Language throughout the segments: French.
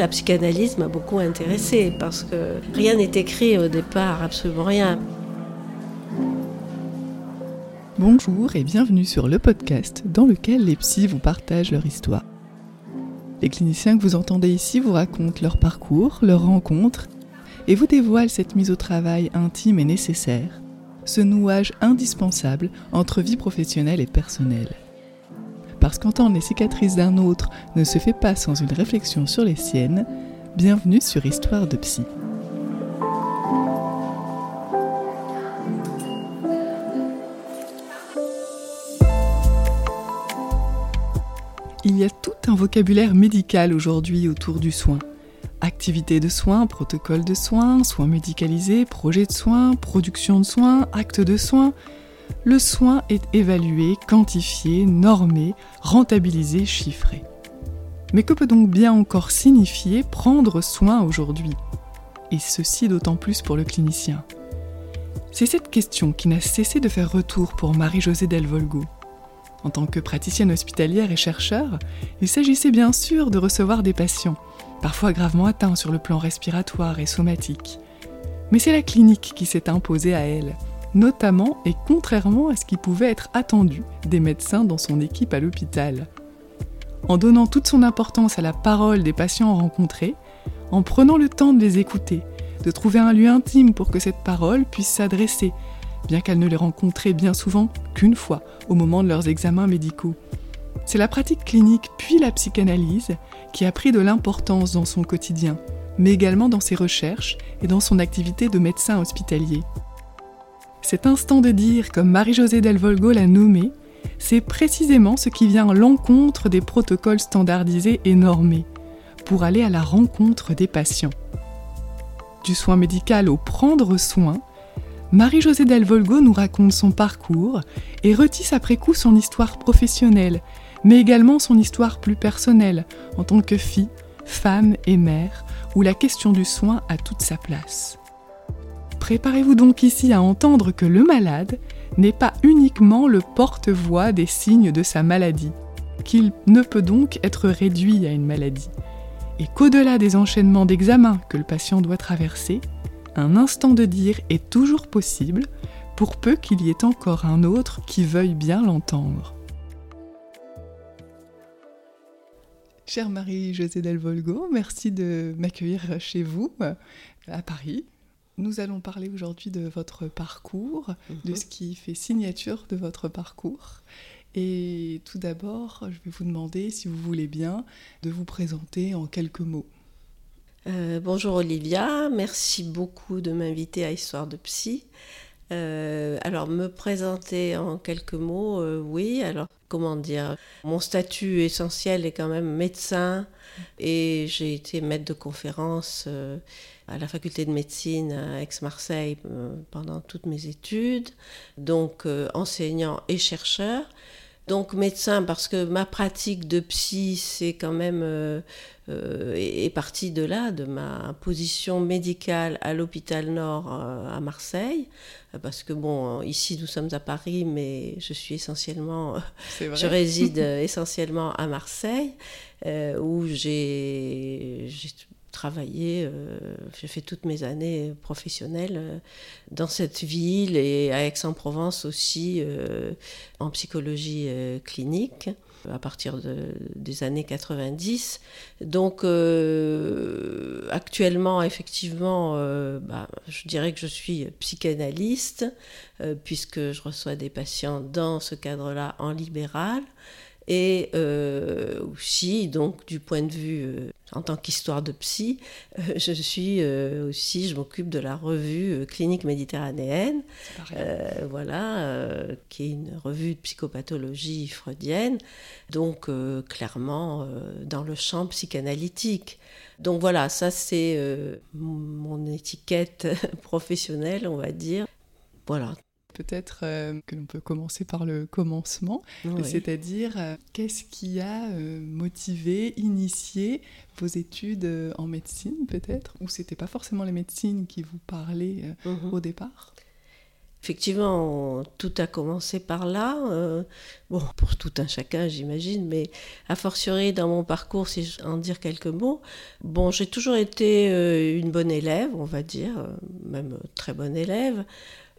La psychanalyse m'a beaucoup intéressée parce que rien n'est écrit au départ, absolument rien. Bonjour et bienvenue sur le podcast dans lequel les psys vous partagent leur histoire. Les cliniciens que vous entendez ici vous racontent leur parcours, leurs rencontres et vous dévoilent cette mise au travail intime et nécessaire, ce nouage indispensable entre vie professionnelle et personnelle. Parce qu'entendre les cicatrices d'un autre ne se fait pas sans une réflexion sur les siennes, bienvenue sur Histoire de Psy. Il y a tout un vocabulaire médical aujourd'hui autour du soin. Activité de soins, protocole de soins, soins médicalisés, projet de soins, production de soins, acte de soins. Le soin est évalué, quantifié, normé, rentabilisé, chiffré. Mais que peut donc bien encore signifier prendre soin aujourd'hui? Et ceci d'autant plus pour le clinicien. C'est cette question qui n'a cessé de faire retour pour Marie-Josée Delvolgo. En tant que praticienne hospitalière et chercheur, il s'agissait bien sûr de recevoir des patients, parfois gravement atteints sur le plan respiratoire et somatique. Mais c'est la clinique qui s'est imposée à elle, notamment et contrairement à ce qui pouvait être attendu des médecins dans son équipe à l'hôpital. En donnant toute son importance à la parole des patients rencontrés, en prenant le temps de les écouter, de trouver un lieu intime pour que cette parole puisse s'adresser bien qu'elle ne les rencontrait bien souvent qu'une fois au moment de leurs examens médicaux. C'est la pratique clinique puis la psychanalyse qui a pris de l'importance dans son quotidien, mais également dans ses recherches et dans son activité de médecin hospitalier. Cet instant de dire, comme Marie-Josée Delvolgo l'a nommé, c'est précisément ce qui vient à l'encontre des protocoles standardisés et normés, pour aller à la rencontre des patients. Du soin médical au prendre soin, Marie-Josée Delvolgo nous raconte son parcours et retisse après coup son histoire professionnelle, mais également son histoire plus personnelle en tant que fille, femme et mère, où la question du soin a toute sa place. Préparez-vous donc ici à entendre que le malade n'est pas uniquement le porte-voix des signes de sa maladie, qu'il ne peut donc être réduit à une maladie, et qu'au-delà des enchaînements d'examens que le patient doit traverser, un instant de dire est toujours possible, pour peu qu'il y ait encore un autre qui veuille bien l'entendre. Chère Marie-Josée Delvolgo, merci de m'accueillir chez vous, à Paris. Nous allons parler aujourd'hui de votre parcours, de mhm. ce qui fait signature de votre parcours. Et tout d'abord, je vais vous demander, si vous voulez bien, de vous présenter en quelques mots. Euh, bonjour Olivia, merci beaucoup de m'inviter à Histoire de Psy. Euh, alors me présenter en quelques mots, euh, oui. Alors comment dire, mon statut essentiel est quand même médecin et j'ai été maître de conférence à la faculté de médecine à Aix-Marseille pendant toutes mes études, donc enseignant et chercheur. Donc médecin parce que ma pratique de psy, c'est quand même euh, euh, est, partie de là, de ma position médicale à l'hôpital Nord euh, à Marseille. Parce que bon, ici nous sommes à Paris, mais je suis essentiellement, je réside essentiellement à Marseille, où j'ai travaillé, euh, j'ai fait toutes mes années professionnelles euh, dans cette ville et à Aix-en-Provence aussi euh, en psychologie clinique à partir des années 90. Donc actuellement, effectivement, bah, je dirais que je suis psychanalyste, puisque je reçois des patients dans ce cadre-là en libéral. Et euh, aussi, donc, du point de vue euh, en tant qu'histoire de psy, euh, je suis aussi, je m'occupe de la revue Clinique méditerranéenne, voilà, qui est une revue de psychopathologie freudienne, donc clairement dans le champ psychanalytique. Donc voilà, ça c'est mon étiquette professionnelle, on va dire. Voilà, Peut-être euh, que l'on peut commencer par le commencement, c'est-à-dire euh, qu'est-ce qui a euh, motivé, initié vos études en médecine peut-être? Ou c'était pas forcément la médecine qui vous parlait mhm. au départ? Effectivement, tout a commencé par là. Bon, pour tout un chacun, j'imagine, mais a fortiori dans mon parcours, si je en dire quelques mots. Bon, j'ai toujours été une bonne élève, on va dire, même très bonne élève,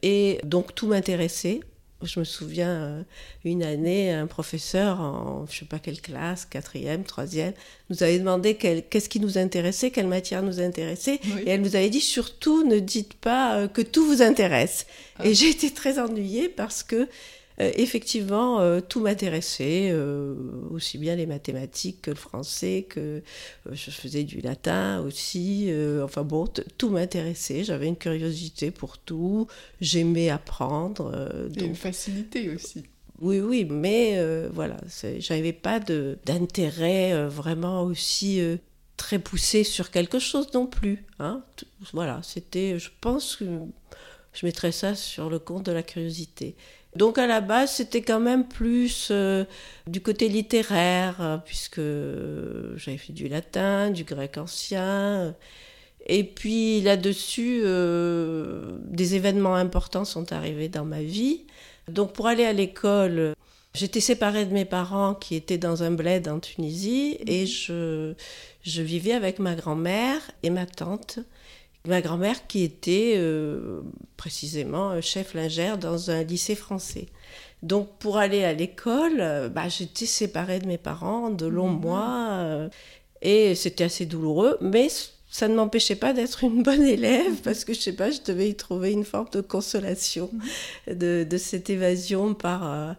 et donc tout m'intéressait. Je me souviens, euh, une année, un professeur en je sais pas quelle classe, quatrième, troisième, nous avait demandé qu'est-ce qui nous intéressait, quelle matière nous intéressait. Et elle nous avait dit surtout ne dites pas euh, que tout vous intéresse. Ah. Et j'ai été très ennuyée parce que euh, effectivement, euh, tout m'intéressait, euh, aussi bien les mathématiques que le français, que je faisais du latin aussi. enfin bon, tout m'intéressait. J'avais une curiosité pour tout. J'aimais apprendre. Et une facilité aussi. Oui, oui, mais voilà, j'avais pas d'intérêt vraiment aussi très poussé sur quelque chose non plus. Hein. Voilà, c'était, je pense que je mettrais ça sur le compte de la curiosité. Donc à la base, c'était quand même plus euh, du côté littéraire, euh, puisque j'avais fait du latin, du grec ancien. Et puis là-dessus, euh, des événements importants sont arrivés dans ma vie. Donc pour aller à l'école, j'étais séparée de mes parents qui étaient dans un bled en Tunisie et je vivais avec ma grand-mère et ma tante ma grand-mère qui était euh, précisément chef lingère dans un lycée français. Donc pour aller à l'école, euh, bah, j'étais séparée de mes parents de longs mhm. mois euh, et c'était assez douloureux, mais ça ne m'empêchait pas d'être une bonne élève parce que je sais pas, je devais y trouver une forme de consolation mhm. de, de cette évasion par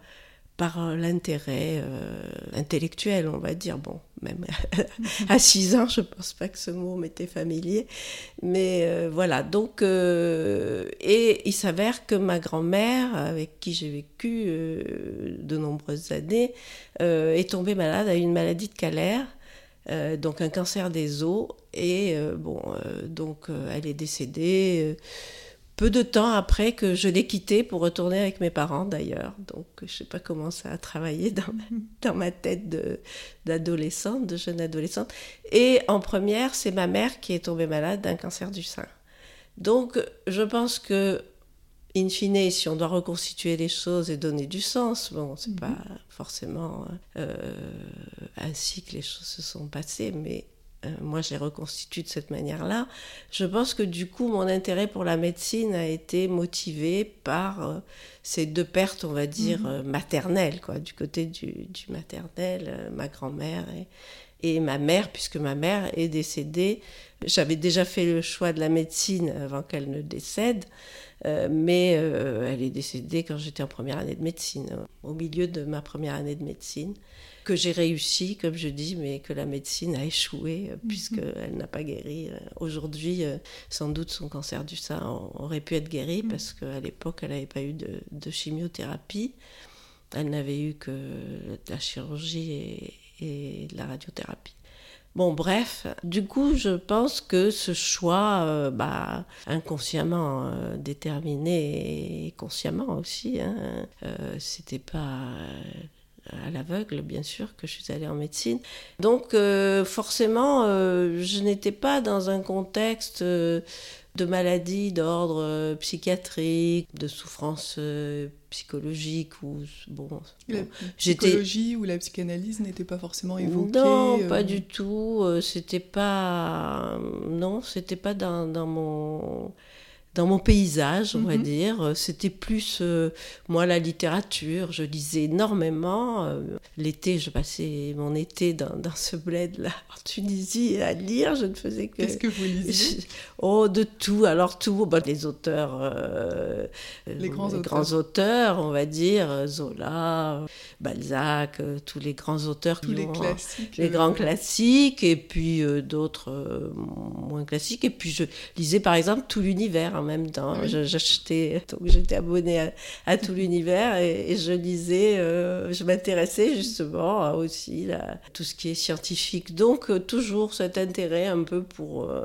par euh, l'intérêt euh, intellectuel, on va dire. Bon, même à 6 ans, je ne pense pas que ce mot m'était familier. Mais euh, voilà, donc, et il s'avère que ma grand-mère, avec qui j'ai vécu de nombreuses années, est tombée malade à une maladie de Calère. donc un cancer des os et bon donc elle est décédée peu de temps après que je l'ai quitté pour retourner avec mes parents d'ailleurs. Donc je ne sais pas comment ça a travaillé dans ma, dans ma tête d'adolescente, de, jeune adolescente. Et en première, c'est ma mère qui est tombée malade d'un cancer du sein. Donc je pense que, in fine, si on doit reconstituer les choses et donner du sens, bon, c'est n'est pas forcément euh, ainsi que les choses se sont passées, mais euh, moi j'ai reconstitué de cette manière-là, je pense que du coup mon intérêt pour la médecine a été motivé par euh, ces deux pertes, on va dire, mhm. euh, maternelles, quoi, du côté du, maternel, ma grand-mère et, et, ma mère, puisque ma mère est décédée. J'avais déjà fait le choix de la médecine avant qu'elle ne décède. mais elle est décédée quand j'étais en première année de médecine, au milieu de ma première année de médecine que j'ai réussi, comme je dis, mais que la médecine a échoué euh, mhm. puisqu'elle n'a pas guéri. Euh, aujourd'hui, euh, sans doute, son cancer du sein aurait pu être guéri mhm. parce qu'à l'époque, elle n'avait pas eu de, chimiothérapie. Elle n'avait eu que de la chirurgie et, de la radiothérapie. Bon, bref, du coup, je pense que ce choix, bah, inconsciemment déterminé et consciemment aussi, hein, c'était pas à l'aveugle, bien sûr, que je suis allée en médecine. Donc, euh, forcément, euh, je n'étais pas dans un contexte euh, de maladie d'ordre psychiatrique, de souffrance psychologique ou bon. La psychologie ou la psychanalyse n'était pas forcément évoquée. Non, pas du tout. c'était pas non, c'était pas dans, dans mon dans mon paysage, on va mhm. dire. C'était plus, euh, moi, la littérature. Je lisais énormément. Euh, l'été, je passais mon été dans, dans ce bled-là, en Tunisie, à lire. Je ne faisais que... Qu'est-ce que vous lisiez Oh, de tout. Alors, tout. Bon, les auteurs... Euh, les, grands, les auteurs. grands auteurs, on va dire. Zola, Balzac, tous les grands auteurs. Tous les classiques. Les grands classiques, et puis d'autres moins classiques. Et puis, je lisais, par exemple, tout l'univers en même temps. J'achetais, donc j'étais abonnée à, tout l'univers et, je lisais, euh, je m'intéressais justement aussi à tout ce qui est scientifique. Donc euh, toujours cet intérêt un peu pour euh,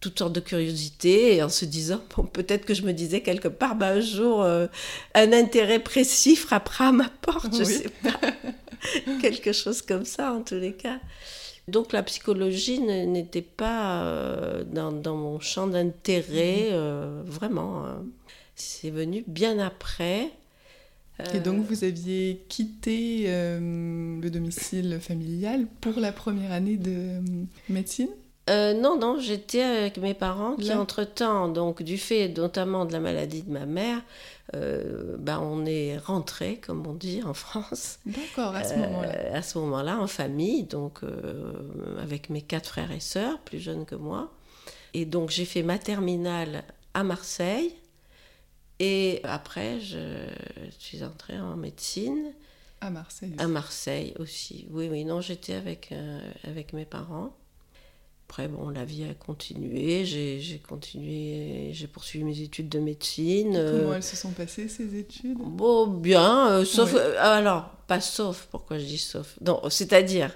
toutes sortes de curiosités et en se disant, bon, peut-être que je me disais quelque part, bah, un jour, un intérêt précis frappera à ma porte, je sais pas. quelque chose comme ça en tous les cas. Donc la psychologie n'était pas euh, dans, mon champ d'intérêt, mhm. euh, vraiment. Hein. C'est venu bien après. Et donc vous aviez quitté le domicile familial pour la première année de médecine? Euh, non, non, j'étais avec mes parents qui, entre-temps, donc du fait notamment de la maladie de ma mère, euh, ben, on est rentré, comme on dit en France. D'accord, à ce moment-là. Euh, à ce moment-là, en famille, donc avec mes quatre frères et sœurs, plus jeunes que moi. Et donc j'ai fait ma terminale à Marseille. Et après, je, suis entrée en médecine. À Marseille À Marseille aussi. Oui, oui, non, j'étais avec, avec mes parents. Après, bon, la vie a continué, j'ai continué, j'ai poursuivi mes études de médecine. Comment elles se sont passées, ces études? Bon, bien, euh, sauf... Euh, alors, pas sauf, pourquoi je dis sauf? Non, c'est-à-dire,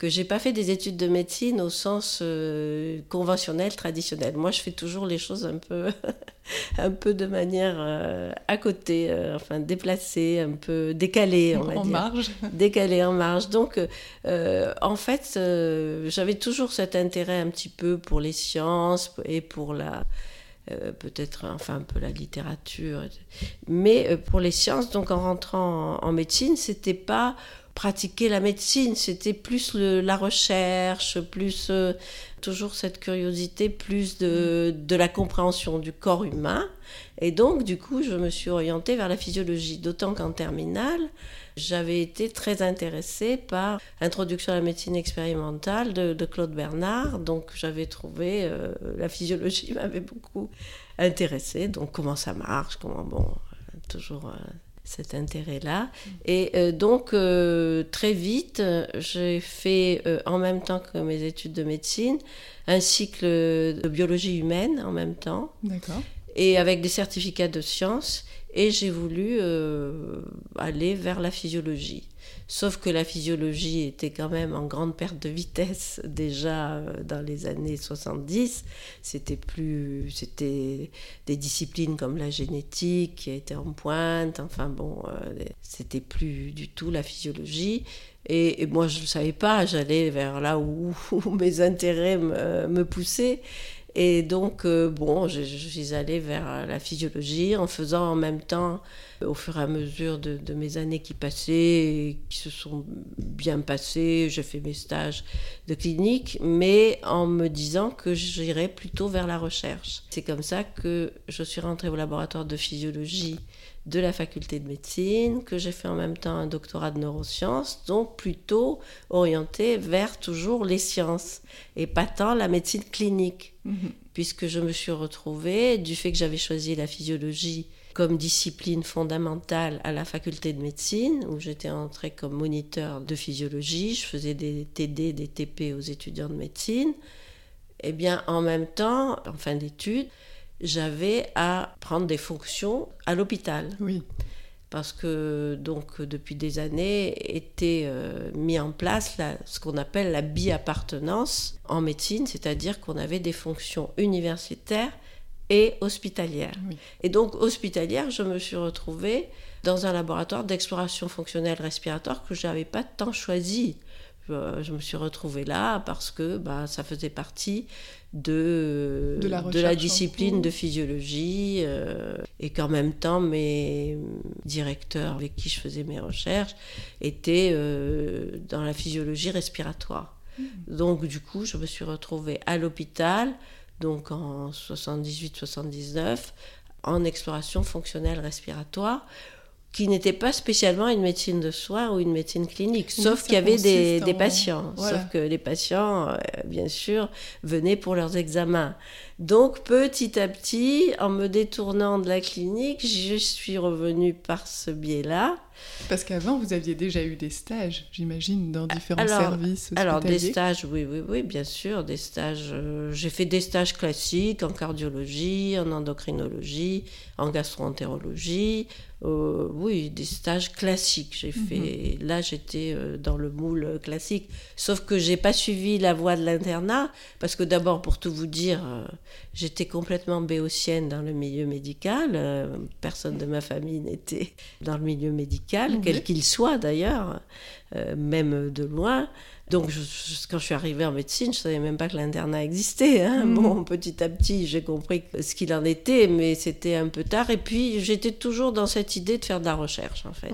que j'ai pas fait des études de médecine au sens euh, conventionnel, traditionnel. Moi, je fais toujours les choses un peu, un peu de manière euh, à côté, euh, enfin déplacée, un peu décalée, on va en marge. Décalée en marge. Donc, en fait, j'avais toujours cet intérêt un petit peu pour les sciences et pour la peut-être enfin un peu la littérature mais pour les sciences donc en rentrant en, en médecine c'était pas pratiquer la médecine, c'était plus la recherche, plus euh, toujours cette curiosité, plus de, la compréhension du corps humain. Et donc, du coup, je me suis orientée vers la physiologie, d'autant qu'en terminale, j'avais été très intéressée par Introduction à la médecine expérimentale de, Claude Bernard. Donc, j'avais trouvé euh, la physiologie m'avait beaucoup intéressée. Donc, comment ça marche, comment bon, toujours. Euh, cet intérêt-là. Et euh, donc, euh, très vite, j'ai fait, euh, en même temps que mes études de médecine, un cycle de biologie humaine en même temps. Et avec des certificats de sciences. Et j'ai voulu aller vers la physiologie. Sauf que la physiologie était quand même en grande perte de vitesse déjà euh, dans les années 70. C'était plus, c'était des disciplines comme la génétique qui étaient en pointe. Enfin bon, euh, c'était plus du tout la physiologie. Et, moi, je ne savais pas, j'allais vers là où, mes intérêts me, poussaient. Et donc, euh, bon, je, suis allée vers la physiologie en faisant en même temps, au fur et à mesure de, mes années qui passaient, et qui se sont bien passées, j'ai fait mes stages de clinique, mais en me disant que j'irais plutôt vers la recherche. C'est comme ça que je suis rentrée au laboratoire de physiologie de la faculté de médecine, que j'ai fait en même temps un doctorat de neurosciences, donc plutôt orienté vers toujours les sciences et pas tant la médecine clinique, mhm. puisque je me suis retrouvée, du fait que j'avais choisi la physiologie comme discipline fondamentale à la faculté de médecine, où j'étais entrée comme moniteur de physiologie, je faisais des TD, des TP aux étudiants de médecine, et eh bien en même temps, en fin d'études, j'avais à prendre des fonctions à l'hôpital. Oui. Parce que donc depuis des années était euh, mis en place ce qu'on appelle la bi-appartenance en médecine, c'est-à-dire qu'on avait des fonctions universitaires et hospitalières. Et donc hospitalière, je me suis retrouvée dans un laboratoire d'exploration fonctionnelle respiratoire que je n'avais pas tant choisi. Je, me suis retrouvée là parce que bah, ça faisait partie de, de, la, discipline de physiologie euh, et qu'en même temps mes directeurs avec qui je faisais mes recherches étaient euh, dans la physiologie respiratoire. Mmh. Donc du coup, je me suis retrouvée à l'hôpital, donc en 78-79, en exploration fonctionnelle respiratoire qui n'était pas spécialement une médecine de soins ou une médecine clinique, sauf qu'il y avait des, des patients, sauf que les patients, euh, bien sûr, venaient pour leurs examens. Donc petit à petit, en me détournant de la clinique, je suis revenue par ce biais-là. Parce qu'avant, vous aviez déjà eu des stages, j'imagine, dans différents services hospitaliers. Alors des stages, oui, oui, oui, bien sûr, des stages. Euh, j'ai fait des stages classiques en cardiologie, en endocrinologie, en gastroentérologie, euh, oui, des stages classiques. J'ai mhm. fait. Là, j'étais euh, dans le moule classique. Sauf que j'ai pas suivi la voie de l'internat parce que d'abord, pour tout vous dire, j'étais complètement béotienne dans le milieu médical. personne de ma famille n'était dans le milieu médical médical, quel qu'il soit d'ailleurs, même de loin. Donc, quand je suis arrivée en médecine, je savais même pas que l'internat existait. Hein. Mm. Bon, petit à petit, j'ai compris ce qu'il en était, mais c'était un peu tard. Et puis, j'étais toujours dans cette idée de faire de la recherche, en fait.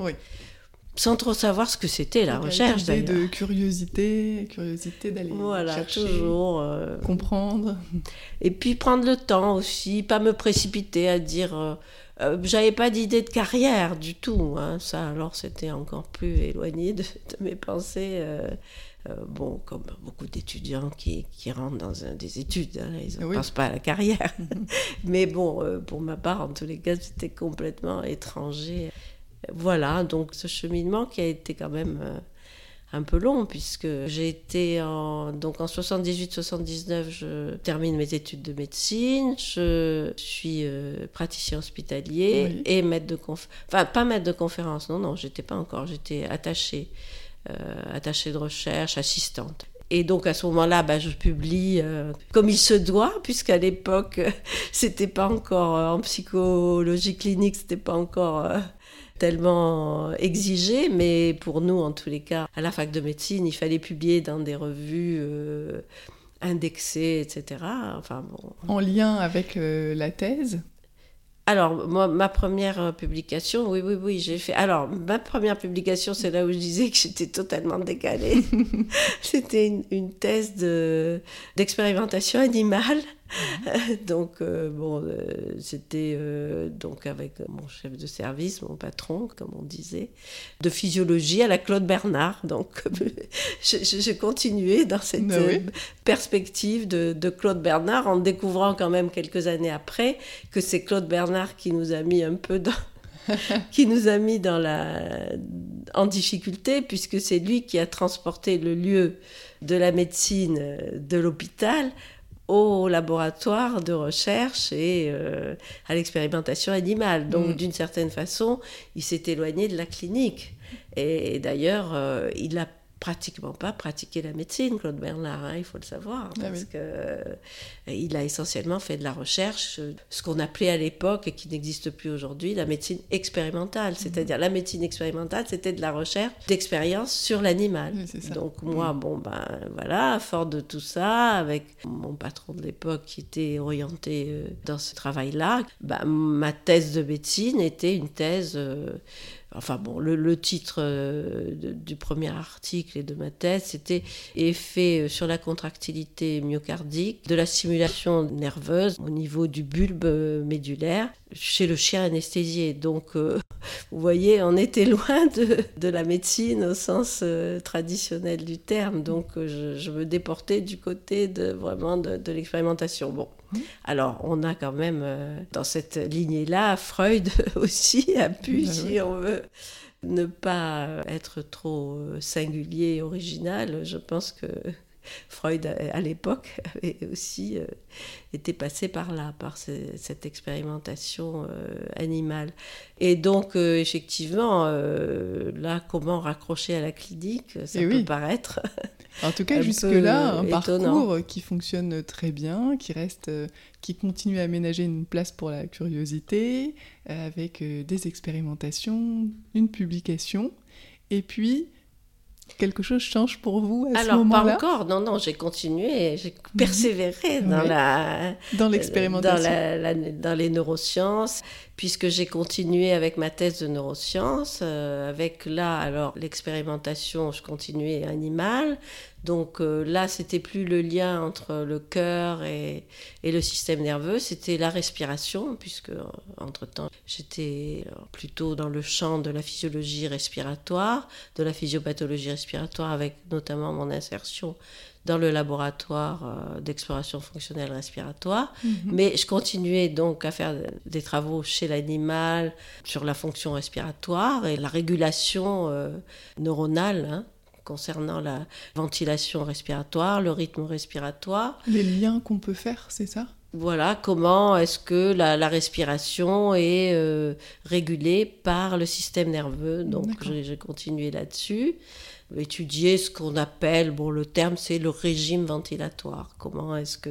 Sans trop savoir ce que c'était la recherche, d'ailleurs. de curiosité, curiosité d'aller voilà, toujours euh, comprendre. Et puis prendre le temps aussi, pas me précipiter à dire. Euh, euh, j'avais pas d'idée de carrière du tout. Hein. Ça, alors, c'était encore plus éloigné de, mes pensées. Euh, bon, comme beaucoup d'étudiants qui, qui, rentrent dans des études, hein, ils ne pensent pas à la carrière. Mais bon, euh, pour ma part, en tous les cas, c'était complètement étranger. Voilà, donc ce cheminement qui a été quand même euh, un peu long, puisque j'ai été en, donc en 78-79, je termine mes études de médecine, je suis praticien hospitalier et maître de conférence, enfin pas maître de conférence, non, non, j'étais pas encore, j'étais attachée euh, attachée de recherche, assistante. Et donc à ce moment-là, bah, je publie euh, comme il se doit, puisqu'à l'époque, c'était pas encore euh, en psychologie clinique, c'était pas encore tellement exigé, mais pour nous, en tous les cas, à la fac de médecine, il fallait publier dans des revues indexées, etc. Enfin, bon. En lien avec la thèse? Alors, moi, ma première euh, publication, oui, oui, oui, j'ai fait. Alors, ma première publication, c'est là où je disais que j'étais totalement décalée. C'était une, une, thèse d'expérimentation animale donc, euh, bon, euh, c'était euh, donc avec mon chef de service, mon patron, comme on disait, de physiologie à la Claude Bernard. Donc, j'ai continué dans cette ben perspective de, de, Claude Bernard en découvrant quand même quelques années après que c'est Claude Bernard qui nous a mis un peu dans. qui nous a mis dans la, en difficulté, puisque c'est lui qui a transporté le lieu de la médecine de l'hôpital au laboratoire de recherche et euh, à l'expérimentation animale. Donc, mm. d'une certaine façon, il s'est éloigné de la clinique. Et, d'ailleurs, euh, il a pratiquement pas pratiqué la médecine, Claude Bernard, hein, il faut le savoir, ah parce que euh, il a essentiellement fait de la recherche, ce qu'on appelait à l'époque et qui n'existe plus aujourd'hui, la médecine expérimentale. Mhm. C'est-à-dire la médecine expérimentale, c'était de la recherche d'expérience sur l'animal. Donc moi, mhm. bon ben voilà, fort de tout ça, avec mon patron de l'époque qui était orienté euh, dans ce travail-là, ben, ma thèse de médecine était une thèse euh, Enfin bon, le, titre euh, du premier article et de ma thèse, c'était Effet euh, sur la contractilité myocardique de la stimulation nerveuse au niveau du bulbe euh, médulaire chez le chien anesthésié. Donc, vous voyez, on était loin de, la médecine au sens traditionnel du terme. Donc, je, me déportais du côté vraiment de, de l'expérimentation. Bon, alors, on a quand même, euh, dans cette lignée-là, Freud aussi a pu, ben si on veut ne pas être trop euh, singulier, original, je pense que Freud, à l'époque, avait aussi euh, été passé par là, par cette expérimentation animale. Et donc, effectivement, là, comment raccrocher à la clinique, ça eh peut paraître en tout cas, jusque-là, un parcours qui fonctionne très bien, qui reste, euh, qui continue à aménager une place pour la curiosité, euh, avec euh, des expérimentations, une publication, et puis quelque chose change pour vous à ce moment-là Alors, pas encore, non, non, j'ai continué, j'ai persévéré dans la... Dans l'expérimentation. Dans, les neurosciences, puisque j'ai continué avec ma thèse de neurosciences, euh, avec là, alors, l'expérimentation, je continuais animal, donc euh, là, c'était plus le lien entre le cœur et, et le système nerveux, c'était la respiration, puisque euh, entre-temps, j'étais plutôt dans le champ de la physiologie respiratoire, de la physiopathologie respiratoire, avec notamment mon insertion dans le laboratoire euh, d'exploration fonctionnelle respiratoire. Mhm. Mais je continuais donc à faire des travaux chez l'animal sur la fonction respiratoire et la régulation neuronale. Hein concernant la ventilation respiratoire, le rythme respiratoire. Les liens qu'on peut faire, c'est ça? Voilà, comment est-ce que la, respiration est euh, régulée par le système nerveux. Donc j'ai continué là-dessus, étudier ce qu'on appelle, bon le terme c'est le régime ventilatoire. Comment est-ce que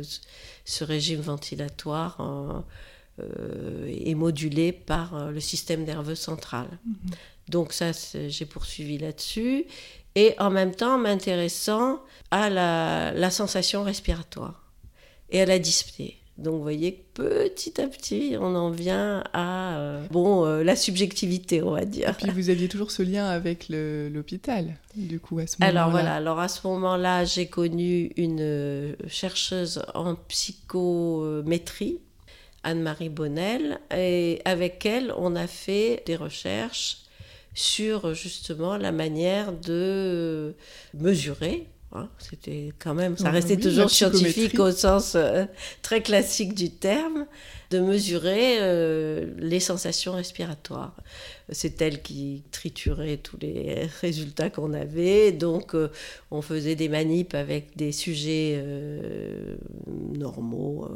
ce régime ventilatoire euh, euh, est modulé par le système nerveux central? Mhm. Donc ça, j'ai poursuivi là-dessus. Et en même temps, m'intéressant à la, la, sensation respiratoire et à la dyspnée. Donc vous voyez, petit à petit, on en vient à euh, bon, euh, la subjectivité, on va dire. Et puis vous aviez toujours ce lien avec l'hôpital, du coup, à ce moment-là. Alors voilà, alors à ce moment-là, j'ai connu une euh, chercheuse en psychométrie, Anne-Marie Bonnel, et avec elle, on a fait des recherches sur justement la manière de mesurer Hein, c'était quand même, ça restait toujours scientifique au sens euh, très classique du terme, de mesurer euh, les sensations respiratoires. C'est elle qui triturait tous les résultats qu'on avait. Donc, euh, on faisait des manips avec des sujets normaux,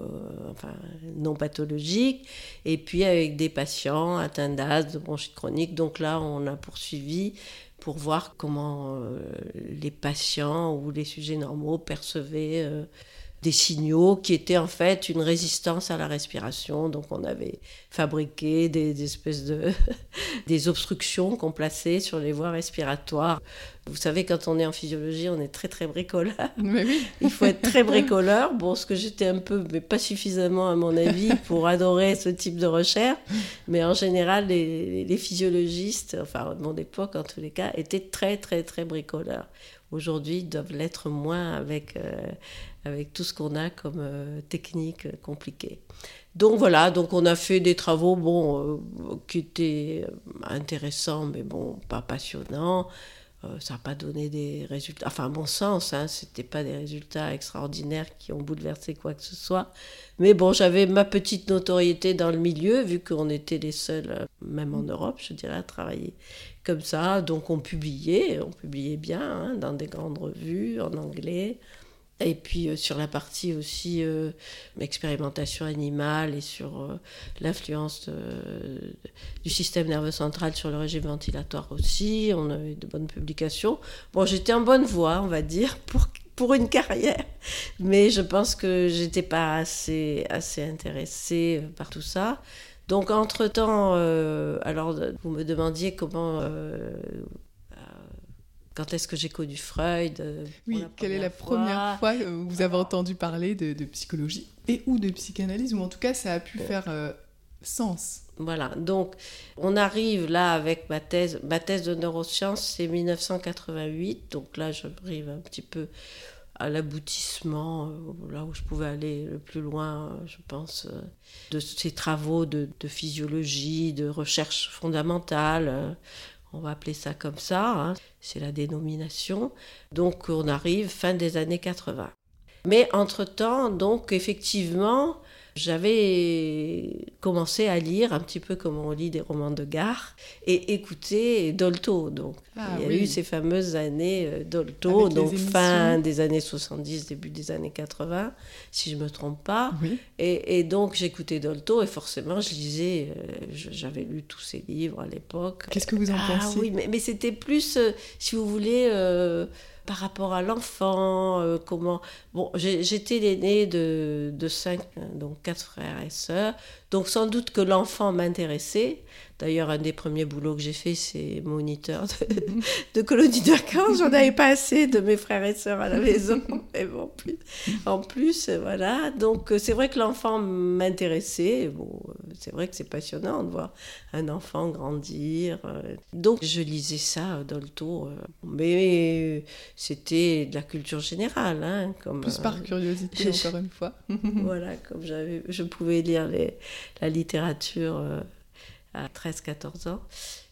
enfin non pathologiques, et puis avec des patients atteints d'asthme, de bronchite chronique. Donc là, on a poursuivi pour voir comment euh, les patients ou les sujets normaux percevaient euh, des signaux qui étaient en fait une résistance à la respiration. Donc on avait fabriqué des, espèces de des obstructions qu'on plaçait sur les voies respiratoires. Vous savez, quand on est en physiologie, on est très très bricoleur. Il faut être très bricoleur. Bon, ce que j'étais un peu, mais pas suffisamment à mon avis, pour adorer ce type de recherche. Mais en général, les, les physiologistes, enfin de mon époque en tous les cas, étaient très très très bricoleurs aujourd'hui doivent l'être moins avec, euh, avec tout ce qu'on a comme euh, technique compliquée. Donc voilà, donc on a fait des travaux bon, euh, qui étaient intéressants, mais bon, pas passionnants. ça n'a pas donné des résultats, enfin bon sens, hein, c'était pas des résultats extraordinaires qui ont bouleversé quoi que ce soit. Mais bon, j'avais ma petite notoriété dans le milieu, vu qu'on était les seuls, même en Europe, je dirais, à travailler comme ça. Donc on publiait, on publiait bien hein, dans des grandes revues en anglais. Et puis euh, sur la partie aussi euh, expérimentation animale et sur euh, l'influence du système nerveux central sur le régime ventilatoire aussi, on avait de bonnes publications. Bon, j'étais en bonne voie, on va dire, pour, pour une carrière, mais je pense que j'étais pas assez, assez intéressée par tout ça. Donc, entre-temps, euh, alors, vous me demandiez comment. Euh, euh, quand est-ce que j'ai connu Freud Oui, quelle est la première fois. où vous avez entendu parler de, psychologie et ou de psychanalyse, ou en tout cas ça a pu faire sens. Voilà, donc on arrive là avec ma thèse, ma thèse de neurosciences, c'est 1988, donc là j'arrive un petit peu à l'aboutissement, euh, là où je pouvais aller le plus loin, euh, je pense, euh, de ces travaux de, physiologie, de recherche fondamentale. On va appeler ça comme ça, hein. c'est la dénomination. Donc on arrive fin des années 80. Mais entre-temps, donc effectivement, j'avais commencé à lire un petit peu comme on lit des romans de gare et écouter Dolto. Donc, ah il y a eu ces fameuses années euh, Dolto, donc fin des années 70, début des années 80, si je ne me trompe pas. Et, donc, j'écoutais Dolto et forcément, je lisais, euh, j'avais lu tous ses livres à l'époque. Qu'est-ce que vous en ah, pensez? Oui, mais, c'était plus, euh, si vous voulez par rapport à l'enfant, euh, comment... Bon, j'étais l'aîné de, de cinq, donc quatre frères et sœurs, donc sans doute que l'enfant m'intéressait, D'ailleurs, un des premiers boulots que j'ai fait, c'est moniteur de, de colonie de vacances. J'en avais pas assez de mes frères et sœurs à la maison. Mais bon, en plus, en plus voilà. Donc, c'est vrai que l'enfant m'intéressait. Bon, c'est vrai que c'est passionnant de voir un enfant grandir. Donc, je lisais ça Dolto. Euh, mais c'était de la culture générale. Hein, comme, Plus par euh, curiosité, encore une fois. voilà, comme je pouvais lire les, la littérature euh, à 13-14 ans.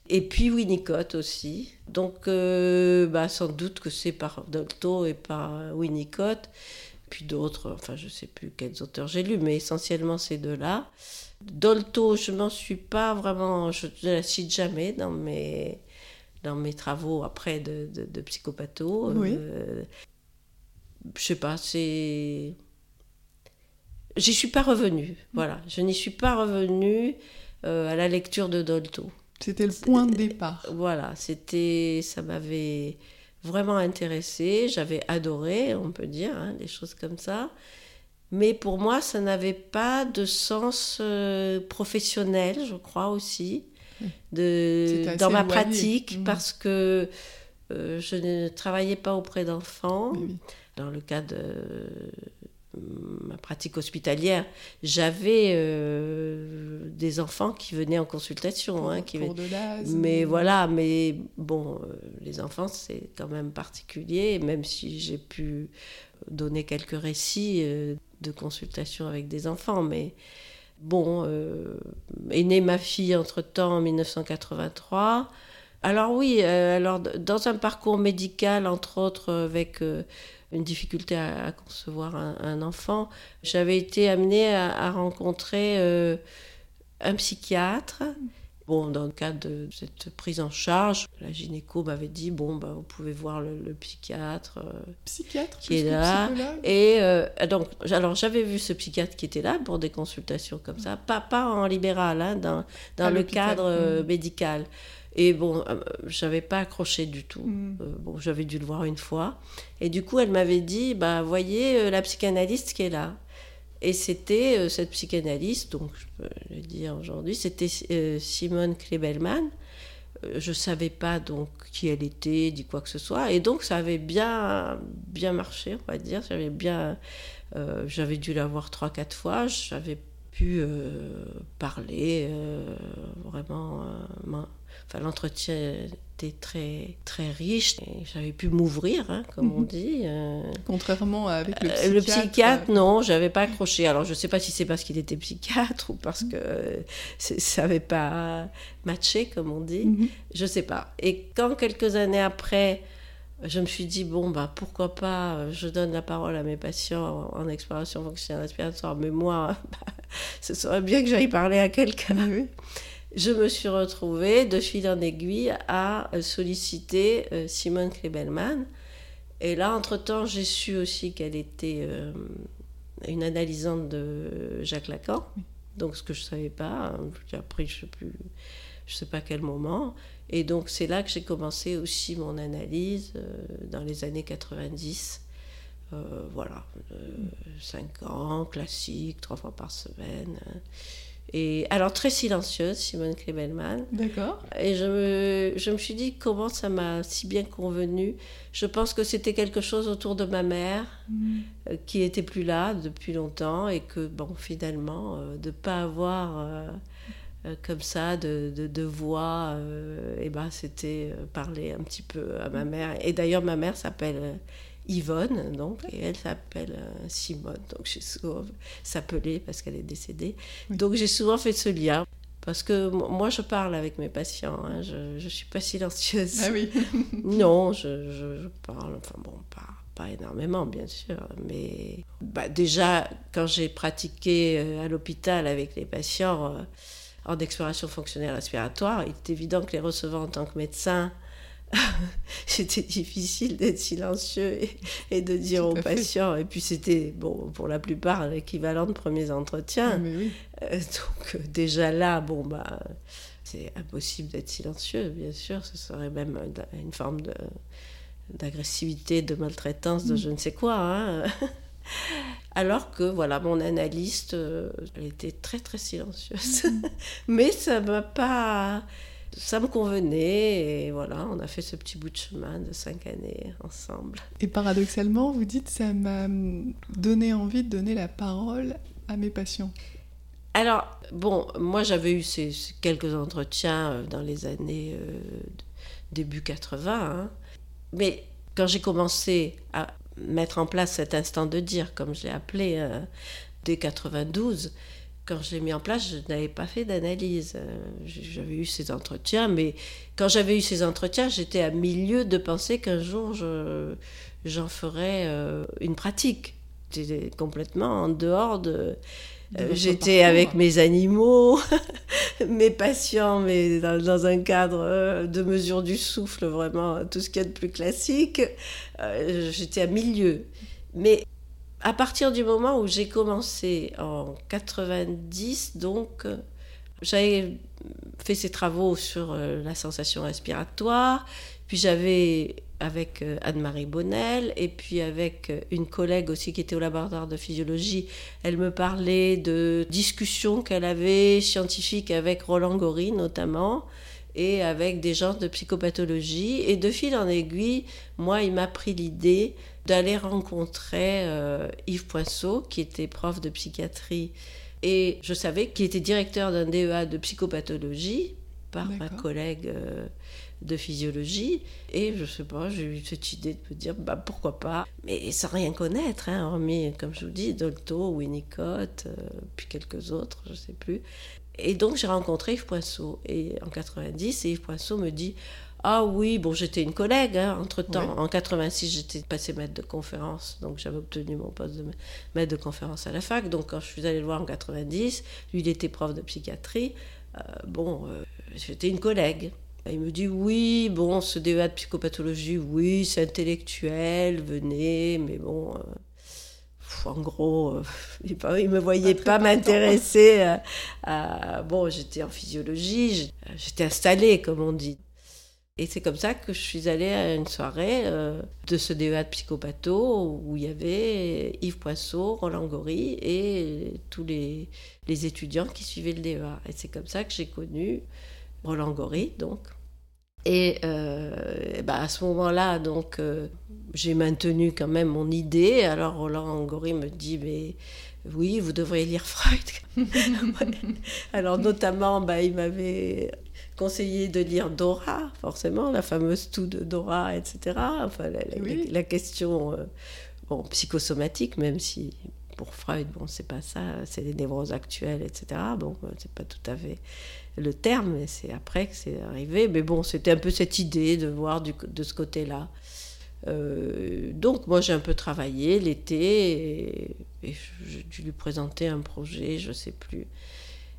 Et puis Winnicott aussi. Donc, euh, bah, sans doute que c'est par Dolto et par Winnicott. Puis d'autres, enfin, je ne sais plus quels auteurs j'ai lus, mais essentiellement ces deux-là. Dolto, je m'en suis pas vraiment, je ne la cite jamais dans mes, dans mes travaux après de, de, psychopatho. Oui. Euh, je sais pas, c'est. J'y suis pas revenue. Voilà, je n'y suis pas revenue. Euh, à la lecture de Dolto. C'était le point de départ. Voilà, c'était, ça m'avait vraiment intéressé, j'avais adoré, on peut dire, hein, des choses comme ça. Mais pour moi, ça n'avait pas de sens euh, professionnel, je crois aussi. de, dans ma pratique, mmh. parce que je ne travaillais pas auprès d'enfants. Dans le cas de pratique hospitalière, j'avais euh, des enfants qui venaient en consultation. hein, qui mais voilà, mais bon, euh, les enfants, c'est quand même particulier, même si j'ai pu donner quelques récits euh, de consultation avec des enfants. Mais bon, est née ma fille entre-temps en 1983. Alors oui, alors dans un parcours médical, entre autres, avec une difficulté à, concevoir un, enfant, j'avais été amenée à, rencontrer euh, un psychiatre. Bon, dans le cadre de cette prise en charge, la gynéco m'avait dit bon, bah, vous pouvez voir le, psychiatre, euh, psychiatre qui est là. Et euh, donc, alors j'avais vu ce psychiatre qui était là pour des consultations comme ça, pas, pas en libéral, hein, dans, dans le cadre mmh. médical. Et bon, euh, j'avais pas accroché du tout. Mm. Euh, bon, j'avais dû le voir une fois. Et du coup, elle m'avait dit, bah, voyez euh, la psychanalyste qui est là. Et c'était cette psychanalyste, donc je peux le dire aujourd'hui, c'était Simone Klebelman. je savais pas donc qui elle était, dit quoi que ce soit. Et donc, ça avait bien, bien marché, on va dire. J'avais bien, j'avais dû la voir trois, quatre fois. J'avais pu parler vraiment Enfin, l'entretien était très, très riche. J'avais pu m'ouvrir, hein, comme on mhm. dit. Euh. Contrairement avec le psychiatre. le psychiatre, non, j'avais pas accroché. Alors, je ne sais pas si c'est parce qu'il était psychiatre ou parce mhm. que ça n'avait pas matché, comme on dit. Mhm. Je ne sais pas. Et quand quelques années après, je me suis dit, bon, bah, pourquoi pas, je donne la parole à mes patients en, exploration fonctionnelle respiratoire, mais moi, bah, ce serait bien que j'aille parler à quelqu'un. Oui je me suis retrouvée de fil en aiguille à euh, solliciter euh, Simone Klebelman. Et là, entre-temps, j'ai su aussi qu'elle était euh, une analysante de Jacques Lacan. Donc, ce que je ne savais pas, hein, j'ai appris, je ne sais plus, je sais pas quel moment. Et donc, c'est là que j'ai commencé aussi mon analyse dans les années 90. voilà, 5 ans, classique, trois fois par semaine. Et alors très silencieuse, Simone Klebelman. D'accord. Et je me, je me suis dit comment ça m'a si bien convenu. Je pense que c'était quelque chose autour de ma mère mm. euh, qui n'était plus là depuis longtemps et que bon finalement euh, de pas avoir euh, comme ça de, de, de voix, et ben c'était parler un petit peu à ma mère. Et d'ailleurs ma mère s'appelle Yvonne, donc, et elle s'appelle euh, Simone. Donc j'ai souvent s'appelait parce qu'elle est décédée. Donc j'ai souvent fait ce lien. Parce que moi, je parle avec mes patients, hein. je ne suis pas silencieuse. Ah oui Non, je, je, parle, enfin bon, pas, pas énormément, bien sûr. Mais bah, déjà, quand j'ai pratiqué euh, à l'hôpital avec les patients euh, en exploration fonctionnelle respiratoire, il est évident que les recevant en tant que médecin, c'était difficile d'être silencieux et, de dire aux patients. Et puis c'était, bon, pour la plupart, l'équivalent de premiers entretiens. Ah, euh, donc euh, déjà là, bon, bah, c'est impossible d'être silencieux, bien sûr. Ce serait même une forme de, d'agressivité, de maltraitance, de mm. je ne sais quoi. Hein. Alors que voilà, mon analyste, euh, elle était très très silencieuse. Mm. Mais ça m'a pas ça me convenait et voilà, on a fait ce petit bout de chemin de cinq années ensemble. Et paradoxalement, vous dites, ça m'a donné envie de donner la parole à mes patients. Alors, bon, moi j'avais eu ces, quelques entretiens euh, dans les années euh, début 80, hein. mais quand j'ai commencé à mettre en place cet instant de dire, comme je l'ai appelé, euh, dès 92, quand j'ai mis en place, je n'avais pas fait d'analyse. Euh, j'avais eu ces entretiens, mais quand j'avais eu ces entretiens, j'étais à milieu de penser qu'un jour j'en ferais euh, une pratique. J'étais complètement en dehors de. Euh, j'étais avec mes animaux, mes patients, mais dans, un cadre de mesure du souffle, vraiment tout ce qu'il y a de plus classique. J'étais à milieu. Mais à partir du moment où j'ai commencé en 90, donc j'avais fait ces travaux sur euh, la sensation respiratoire, puis j'avais avec euh, Anne-Marie Bonnel et puis avec euh, une collègue aussi qui était au laboratoire de physiologie. Elle me parlait de discussions qu'elle avait scientifiques avec Roland Gori notamment et avec des gens de psychopathologie. Et de fil en aiguille, moi, il m'a pris l'idée d'aller rencontrer euh, Yves Poinceau, qui était prof de psychiatrie. Et je savais qu'il était directeur d'un DEA de psychopathologie par ma collègue de physiologie. Et je sais pas, j'ai eu cette idée de me dire, bah pourquoi pas, mais sans rien connaître, hein, hormis, comme je vous dis, Dolto, Winnicott, euh, puis quelques autres, je sais plus. Et donc j'ai rencontré Yves Poinceau, et en 90, et Yves Poinceau me dit, ah oui, bon, j'étais une collègue, hein, entre-temps. En 86, j'étais passé maître de conférence, donc j'avais obtenu mon poste de maître de conférence à la fac. Donc quand je suis allée le voir en 90, lui, il était prof de psychiatrie. Euh, bon, euh, j'étais une collègue. Il me dit oui, bon, ce DEA de psychopathologie, oui, c'est intellectuel, venez, mais bon, euh, en gros, euh, il ne me voyait pas, m'intéresser à, Bon, j'étais en physiologie, j'étais installée, comme on dit. Et c'est comme ça que je suis allée à une soirée euh, de ce DEA de psychopatho où il y avait Yves Poisson, Roland Gori et tous les, les étudiants qui suivaient le DEA. Et c'est comme ça que j'ai connu Roland Gori, donc, et, euh, bah, à ce moment-là, donc, euh, j'ai maintenu quand même mon idée. Alors Roland Gori me dit, mais oui, vous devriez lire Freud. Alors notamment, bah, il m'avait conseillé de lire Dora, forcément, la fameuse tout de Dora, etc. Enfin, la, question euh, bon, psychosomatique, même si pour Freud, bon, c'est pas ça, c'est les névroses actuelles, etc. Bon, c'est pas tout à fait le terme, mais c'est après que c'est arrivé. Mais bon, c'était un peu cette idée de voir du, de ce côté-là. Euh, donc moi j'ai un peu travaillé l'été et, j'ai dû lui présenter un projet, je sais plus.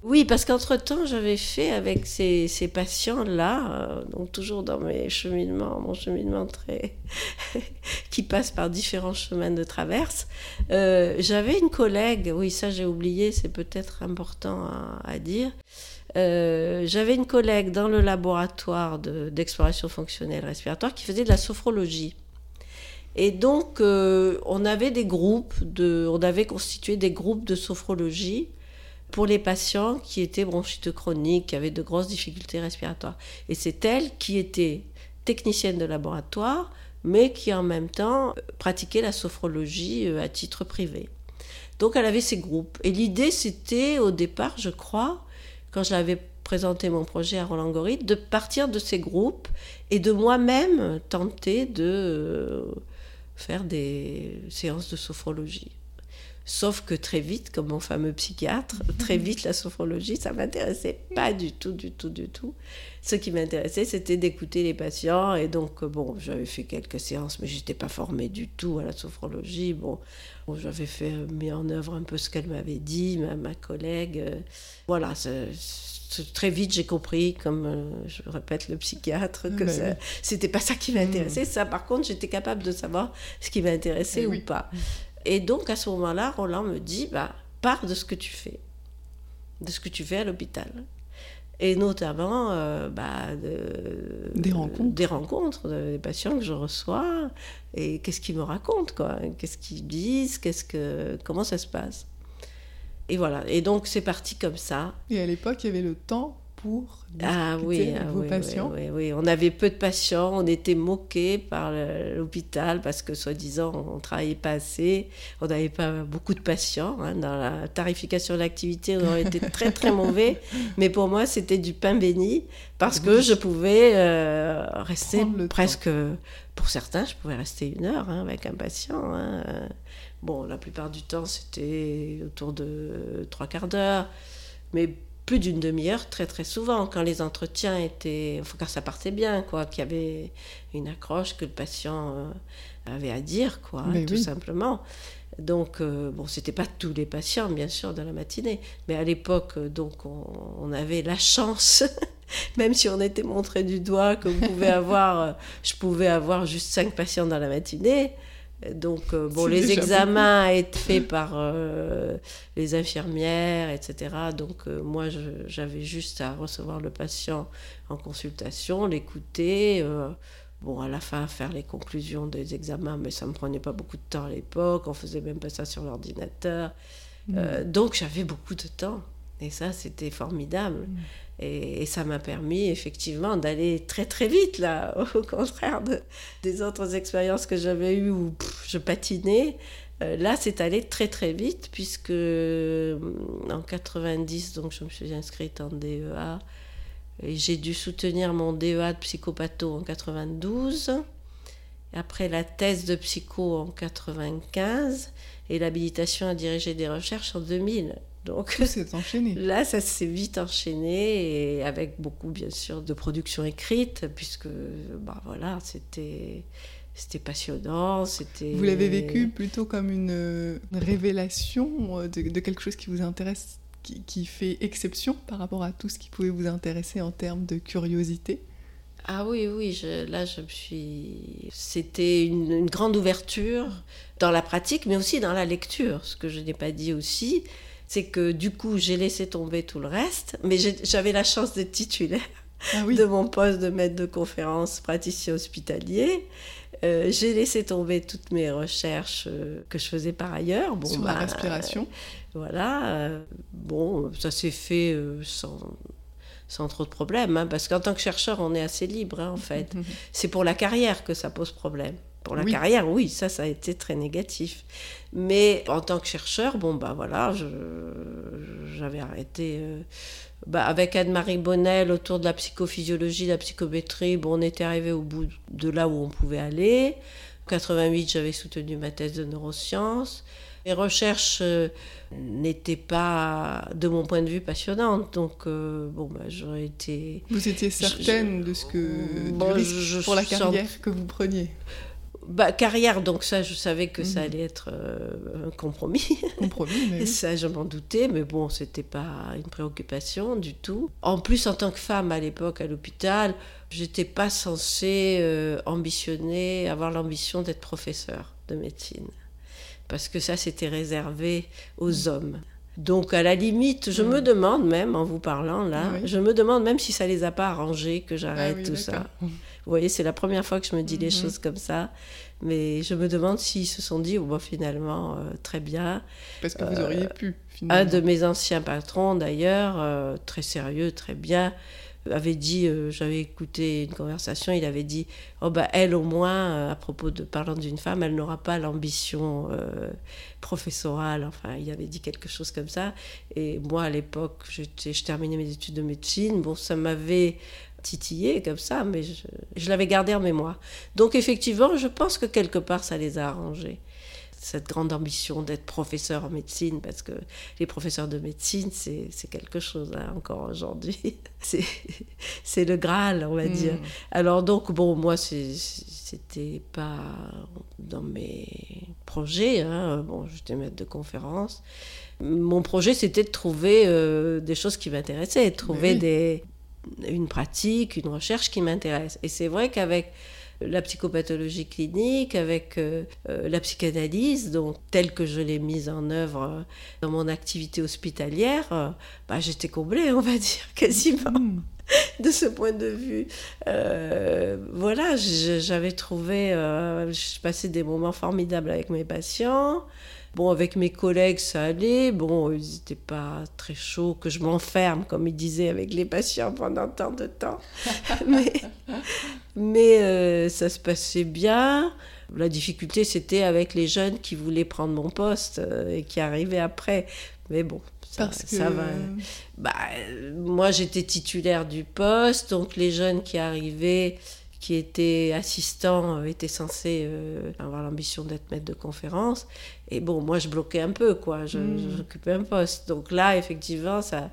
Oui, parce qu'entre-temps, j'avais fait avec ces, patients-là, euh, donc toujours dans mes cheminements, mon cheminement très. qui passe par différents chemins de traverse. Euh, j'avais une collègue, oui, ça j'ai oublié, c'est peut-être important à, dire. Euh, j'avais une collègue dans le laboratoire d'exploration fonctionnelle respiratoire qui faisait de la sophrologie. Et donc, on avait des groupes, de, on avait constitué des groupes de sophrologie pour les patients qui étaient bronchites chroniques, qui avaient de grosses difficultés respiratoires. Et c'est elle qui était technicienne de laboratoire, mais qui en même temps pratiquait la sophrologie euh, à titre privé. Donc elle avait ces groupes. Et l'idée, c'était au départ, je crois, quand j'avais présenté mon projet à Roland Gori, de partir de ces groupes et de moi-même tenter de euh, faire des séances de sophrologie. Sauf que très vite, comme mon fameux psychiatre, très vite la sophrologie, ça m'intéressait pas du tout, du tout, du tout. Ce qui m'intéressait, c'était d'écouter les patients. Et donc, bon, j'avais fait quelques séances, mais j'étais pas formée du tout à la sophrologie. Bon, j'avais fait euh, mis en œuvre un peu ce qu'elle m'avait dit, ma, ma collègue. Euh, voilà, très vite j'ai compris, comme euh, je répète le psychiatre, que ben c'était pas ça qui m'intéressait. Hmm. Ça, par contre, j'étais capable de savoir ce qui m'intéressait eh ou pas. Et donc à ce moment-là, Roland me dit, bah, pars de ce que tu fais, de ce que tu fais à l'hôpital et notamment euh, bah, des rencontres, des rencontres des patients que je reçois et qu'est-ce qu'ils me racontent quoi, qu'est-ce qu'ils disent, qu'est-ce que, comment ça se passe? Et voilà. Et donc c'est parti comme ça. Et à l'époque, il y avait le temps pour ah, oui, ah vos patients oui, oui, on avait peu de patients, on était moqués par l'hôpital parce que soi-disant on ne travaillait pas assez, on n'avait pas beaucoup de patients. Hein. dans la tarification de l'activité, on été très très mauvais, mais pour moi c'était du pain béni parce que je pouvais euh, rester presque, pour certains, je pouvais rester une heure hein, avec un patient. Hein. Bon, la plupart du temps c'était autour de trois quarts d'heure, mais plus d'une demi-heure très très souvent quand les entretiens étaient enfin quand ça partait bien quoi qu'il y avait une accroche que le patient euh, avait à dire quoi tout simplement. Donc euh, bon c'était pas tous les patients bien sûr de la matinée. Mais à l'époque euh, donc on, avait la chance même si on était montré du doigt que vous pouvez avoir je pouvais avoir juste cinq patients dans la matinée donc, euh, bon, les examens étaient faits par euh, les infirmières, etc. Donc, euh, moi, j'avais juste à recevoir le patient en consultation, l'écouter, bon, à la fin, faire les conclusions des examens, mais ça me prenait pas beaucoup de temps à l'époque. On faisait même pas ça sur l'ordinateur. Euh, donc j'avais beaucoup de temps. Et ça, c'était formidable. Mm. Et, ça m'a permis effectivement d'aller très très vite, là, au contraire des autres expériences que j'avais eues où je patinais. Euh, là, c'est allé très très vite, puisque euh, en 90, donc je me suis inscrite en DEA. J'ai dû soutenir mon DEA de psychopatho en 92. Après la thèse de psycho en 95 et l'habilitation à diriger des recherches en 2000. Donc, c'est enchaîné. Là, ça s'est vite enchaîné et avec beaucoup, bien sûr, de production écrite, puisque, bah voilà, c'était. C'était passionnant, c'était... Vous l'avez vécu plutôt comme une, révélation de, quelque chose qui vous intéresse, qui, qui, fait exception par rapport à tout ce qui pouvait vous intéresser en termes de curiosité? Ah oui, oui, je, là je me suis. C'était une, grande ouverture dans la pratique, mais aussi dans la lecture. Ce que je n'ai pas dit aussi, c'est que du coup j'ai laissé tomber tout le reste, mais j'avais la chance d'être titulaire ah de mon poste de maître de conférence praticien hospitalier. Euh, j'ai laissé tomber toutes mes recherches euh, que je faisais par ailleurs. Bon, Sur la bah, respiration. voilà. bon, ça s'est fait sans sans trop de problèmes, hein, parce qu'en tant que chercheur, on est assez libre, hein, en fait. C'est pour la carrière que ça pose problème. Pour la carrière, oui, ça, ça a été très négatif. Mais en tant que chercheur, bon, bah voilà, j'avais arrêté. Euh, bah, avec Anne-Marie Bonnel autour de la psychophysiologie, de la psychométrie, bon, on était arrivé au bout de là où on pouvait aller. En 88, j'avais soutenu ma thèse de neurosciences. Les recherches euh, n'étaient pas, de mon point de vue, passionnantes. Donc, euh, bon, bah, j'aurais été. Vous étiez certaine de ce que. Bon, pour la carrière que vous preniez? Bah, carrière, donc ça, je savais que ça mhm. allait être euh, un compromis. Compromis, mais Ça, je m'en doutais, mais bon, c'était pas une préoccupation du tout. En plus, en tant que femme à l'époque à l'hôpital, j'étais pas censée ambitionner, avoir l'ambition d'être professeur de médecine parce que ça c'était réservé aux mm. hommes. Donc à la limite, je mm. me demande même, en vous parlant là, je me demande même si ça les a pas arrangés que j'arrête ah tout ça. Vous voyez, c'est la première fois que je me dis les mm-hmm. choses comme ça, mais je me demande s'ils se sont dit, bon, finalement, euh, très bien. Parce que vous auriez pu. Finalement. Un de mes anciens patrons d'ailleurs, euh, très sérieux, très bien, avait dit, euh, j'avais écouté une conversation, il avait dit, oh bah elle au moins, euh, à propos de parlant d'une femme, elle n'aura pas l'ambition euh, professorale. Enfin, il avait dit quelque chose comme ça. Et moi, à l'époque, je terminais mes études de médecine. Bon, ça m'avait titillé comme ça, mais je, je l'avais gardé en mémoire. Donc effectivement, je pense que quelque part, ça les a arrangés cette grande ambition d'être professeur en médecine, parce que les professeurs de médecine, c'est quelque chose hein, encore aujourd'hui. c'est le Graal, on va hmm. dire. Alors donc, bon, moi, c'était pas dans mes projets. Hein. Bon, j'étais maître de conférence. Mon projet, c'était de trouver euh, des choses qui m'intéressaient, de trouver des, une pratique, une recherche qui m'intéresse. Et c'est vrai qu'avec la psychopathologie clinique, avec euh, euh, la psychanalyse, donc telle que je l'ai mise en œuvre euh, dans mon activité hospitalière, bah, j'étais comblée, on va dire, quasiment. Hmm. de ce point de vue. voilà, j'avais trouvé, je passais des moments formidables avec mes patients. Bon, avec mes collègues, ça allait. Bon, ils n'étaient pas très chauds que je m'enferme, comme ils disaient, avec les patients pendant tant de temps. mais mais euh, ça se passait bien. La difficulté, c'était avec les jeunes qui voulaient prendre mon poste euh, et qui arrivaient après. Mais bon, ça, ça va. Bah, moi, j'étais titulaire du poste, donc les jeunes qui arrivaient qui était assistant, euh, était censé euh, avoir l'ambition d'être maître de conférence. Et bon, moi, je bloquais un peu, quoi. Je, hmm. J'occupais un poste. Donc là, effectivement, ça,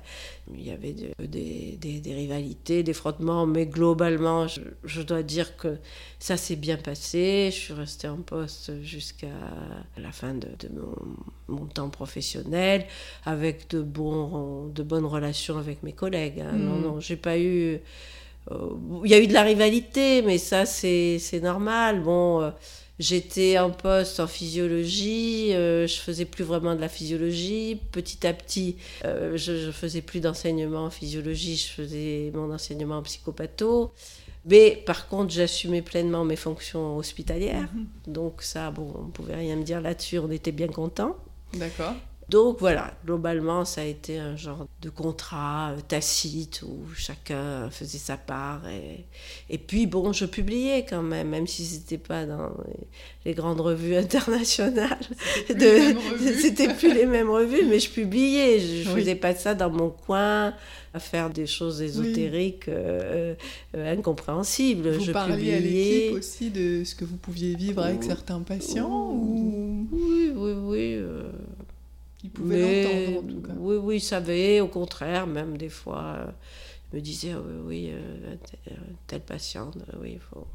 il y avait des, des, rivalités, des frottements, mais globalement, je, dois dire que ça s'est bien passé. Je suis restée en poste jusqu'à la fin de, mon, mon, temps professionnel, avec de, bons, de bonnes relations avec mes collègues. Hein. Non, hmm. non, j'ai pas eu il y a eu de la rivalité, mais ça, c'est normal. Bon, euh, j'étais en poste en physiologie, euh, je faisais plus vraiment de la physiologie. Petit à petit, je, je faisais plus d'enseignement en physiologie, je faisais mon enseignement en psychopatho. Mais par contre, j'assumais pleinement mes fonctions hospitalières. Mhm. Donc ça, bon, on pouvait rien me dire là-dessus, on était bien contents. D'accord. Donc voilà, globalement, ça a été un genre de contrat euh, tacite où chacun faisait sa part. Et, puis bon, je publiais quand même, même si c'était pas dans les, grandes revues internationales. C'était plus, les mêmes revues, mais je publiais. Je ne faisais pas ça dans mon coin à faire des choses ésotériques euh, euh, incompréhensibles. Vous je parliez à l'équipe aussi de ce que vous pouviez vivre avec certains patients ou... Oui, oui, oui. Il pouvait l'entendre en tout cas. Oui, oui, il savait, au contraire, même des fois, euh, il me disait oui, oui, euh, telle patiente, euh, oui, il faut.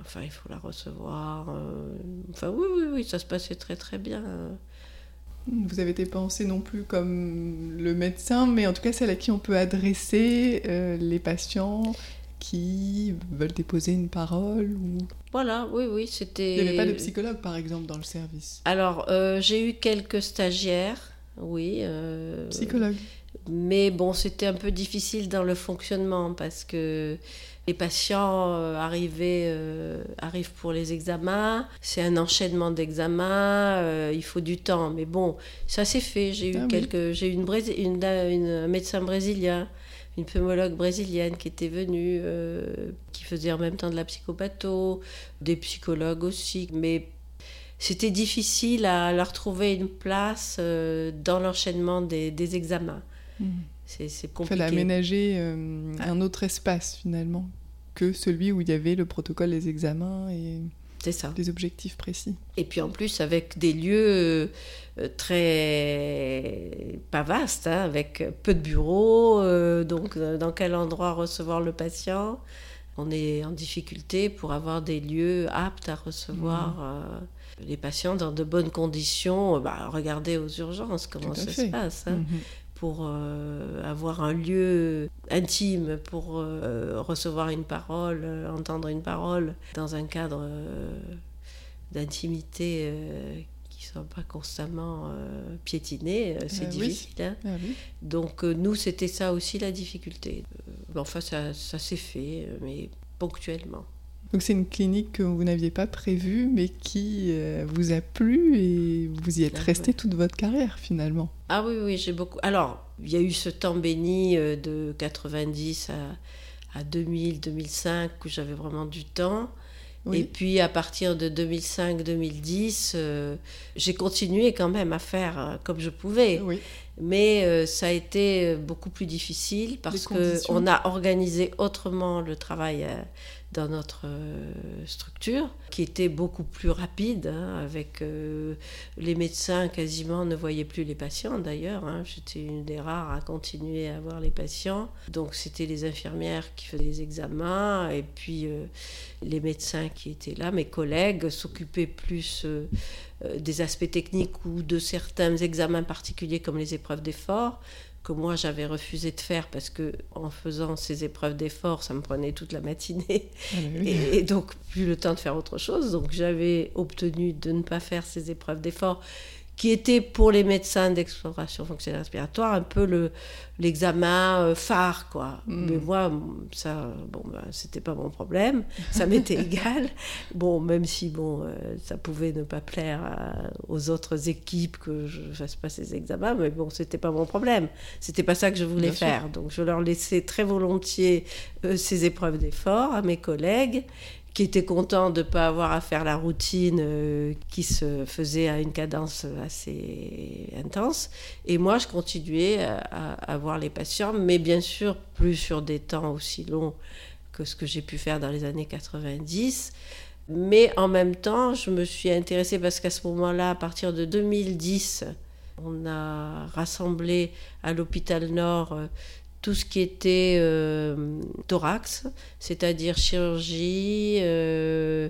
enfin, il faut la recevoir. enfin, oui, oui, oui, ça se passait très, très bien. Vous avez été pensé non plus comme le médecin, mais en tout cas celle à qui on peut adresser les patients qui veulent déposer une parole ou... Voilà, oui, oui, c'était... Il n'y avait pas de psychologue, par exemple, dans le service Alors, euh, j'ai eu quelques stagiaires, oui. Euh, psychologue. Mais bon, c'était un peu difficile dans le fonctionnement parce que les patients euh, arrivaient, arrivent pour les examens, c'est un enchaînement d'examens, il faut du temps. Mais bon, ça s'est fait. J'ai eu ah quelques, j'ai eu une, une, une, un médecin brésilien une pneumologue brésilienne qui était venue, euh, qui faisait en même temps de la psychopatho, des psychologues aussi, mais c'était difficile à leur trouver une place euh, dans l'enchaînement des, examens. Mmh. C'est compliqué. Il fallait aménager euh, un autre espace finalement que celui où il y avait le protocole des examens et ça. des objectifs précis. Et puis en plus avec des lieux euh, très pas vastes, hein, avec peu de bureaux, euh, donc euh, dans quel endroit recevoir le patient? On est en difficulté pour avoir des lieux aptes à recevoir mmh. les patients dans de bonnes conditions. Bah, regardez aux urgences comment ça se passe. Hein. Mmh. Pour avoir un lieu intime, pour recevoir une parole, entendre une parole dans un cadre d'intimité ne sont pas constamment euh, piétinés, euh, c'est ah difficile. Hein. Ah Donc euh, nous, c'était ça aussi la difficulté. enfin, ça, ça s'est fait, mais ponctuellement. Donc c'est une clinique que vous n'aviez pas prévue, mais qui vous a plu et vous y êtes resté toute votre carrière finalement. Ah oui, oui, j'ai beaucoup. Alors, il y a eu ce temps béni de 90 à, à 2000, 2005 où j'avais vraiment du temps. Et puis à partir de 2005-2010, euh, j'ai continué quand même à faire euh, comme je pouvais. Mais euh, ça a été beaucoup plus difficile parce qu'on a organisé autrement le travail dans notre euh, structure, qui était beaucoup plus rapide, hein, avec euh, les médecins quasiment ne voyaient plus les patients d'ailleurs. Hein. J'étais une des rares à continuer à voir les patients. Donc c'était les infirmières qui faisaient les examens et puis euh, les médecins qui étaient là, mes collègues s'occupaient plus des aspects techniques ou de certains examens particuliers comme les épreuves d'effort que moi j'avais refusé de faire parce que en faisant ces épreuves d'effort, ça me prenait toute la matinée. Ah, et, donc plus le temps de faire autre chose. Donc j'avais obtenu de ne pas faire ces épreuves d'effort qui était pour les médecins d'exploration fonctionnelle respiratoire un peu le l'examen euh, phare quoi. Hmm. Mais moi ça bon ben, c'était pas mon problème, ça m'était égal. Bon même si bon euh, ça pouvait ne pas plaire aux autres équipes que je fasse pas ces examens, mais bon c'était pas mon problème. C'était pas ça que je voulais faire. Donc je leur laissais très volontiers euh, ces épreuves d'effort à mes collègues qui était content de ne pas avoir à faire la routine euh, qui se faisait à une cadence assez intense. Et moi, je continuais à, à, voir les patients, mais bien sûr, plus sur des temps aussi longs que ce que j'ai pu faire dans les années 90. Mais en même temps, je me suis intéressée parce qu'à ce moment-là, à partir de 2010, on a rassemblé à l'hôpital Nord euh, tout ce qui était euh, thorax, c'est-à-dire chirurgie, euh,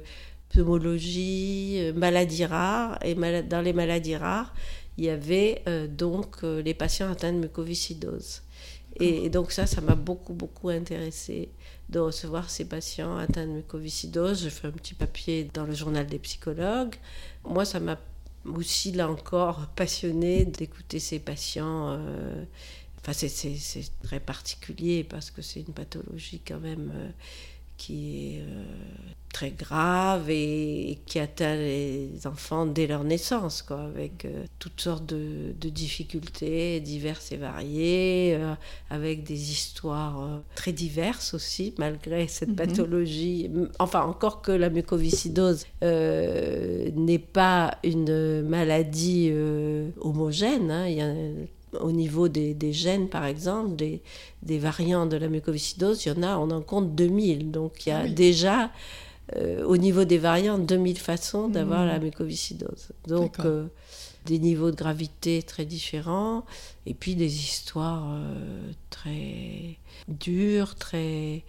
pneumologie, euh, maladies rares. Et dans les maladies rares, il y avait donc les patients atteints de mucoviscidose. Et, donc ça, ça m'a beaucoup, beaucoup intéressé de recevoir ces patients atteints de mucoviscidose. Je fais un petit papier dans le journal des psychologues. Moi, ça m'a aussi, là encore, passionné d'écouter ces patients Enfin, c'est très particulier parce que c'est une pathologie quand même qui est très grave et, qui atteint les enfants dès leur naissance, quoi, avec euh, toutes sortes de, difficultés diverses et variées, euh, avec des histoires euh, très diverses aussi, malgré cette mhm. pathologie. Enfin, encore que la mucoviscidose n'est pas une maladie homogène, hein, il y a au niveau des, gènes, par exemple, des, des, variants de la mucoviscidose, il y en a, on en compte 2000. Donc il y a ah déjà euh, au niveau des variantes 2000 façons d'avoir la mmh. mucoviscidose. Donc euh, des niveaux de gravité très différents et puis des histoires euh, très dures, très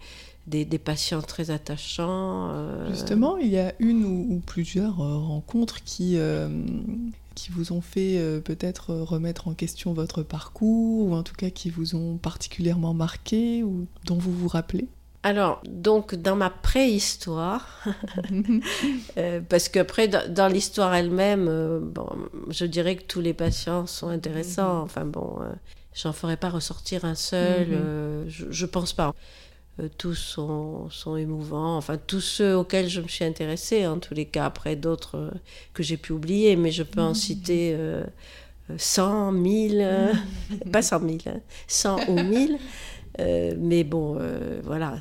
des, patients très attachants. Justement, il y a une ou, plusieurs rencontres qui qui vous ont fait peut-être remettre en question votre parcours, ou en tout cas qui vous ont particulièrement marqué, ou dont vous vous rappelez? Alors, donc, dans ma préhistoire, euh, parce qu'après, dans, l'histoire elle-même, euh, bon, je dirais que tous les patients sont intéressants. Mhm. Enfin bon, euh, j'en ferai pas ressortir un seul, mhm. je, je, pense pas. Tous sont, sont, émouvants, enfin tous ceux auxquels je me suis intéressée, en tous les cas, après d'autres que j'ai pu oublier, mais je peux en mhm. citer 100, 1000, pas 100 000, 100 ou 1000. Euh, mais bon, euh, voilà,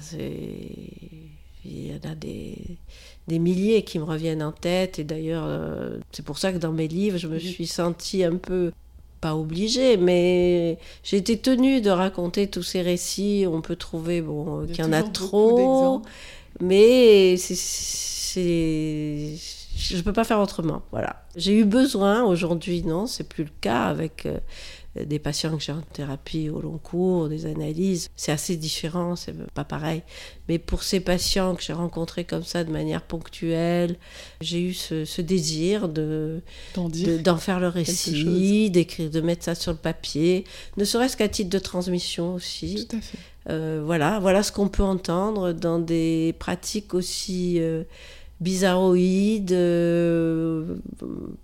il y en a des, des, milliers qui me reviennent en tête. Et d'ailleurs, euh, c'est pour ça que dans mes livres, je me suis sentie un peu, pas obligée, mais j'ai été tenue de raconter tous ces récits. On peut trouver bon, qu'il y en a trop, mais c'est je ne peux pas faire autrement. Voilà. J'ai eu besoin, aujourd'hui non, c'est plus le cas avec des patients que j'ai en thérapie au long cours, des analyses, c'est assez différent, c'est pas pareil. Mais pour ces patients que j'ai rencontrés comme ça de manière ponctuelle, j'ai eu ce, désir de d'en faire le récit, d'écrire, de mettre ça sur le papier, ne serait-ce qu'à titre de transmission aussi. Tout à fait. Euh, voilà, voilà ce qu'on peut entendre dans des pratiques aussi euh, bizarroïde. Euh,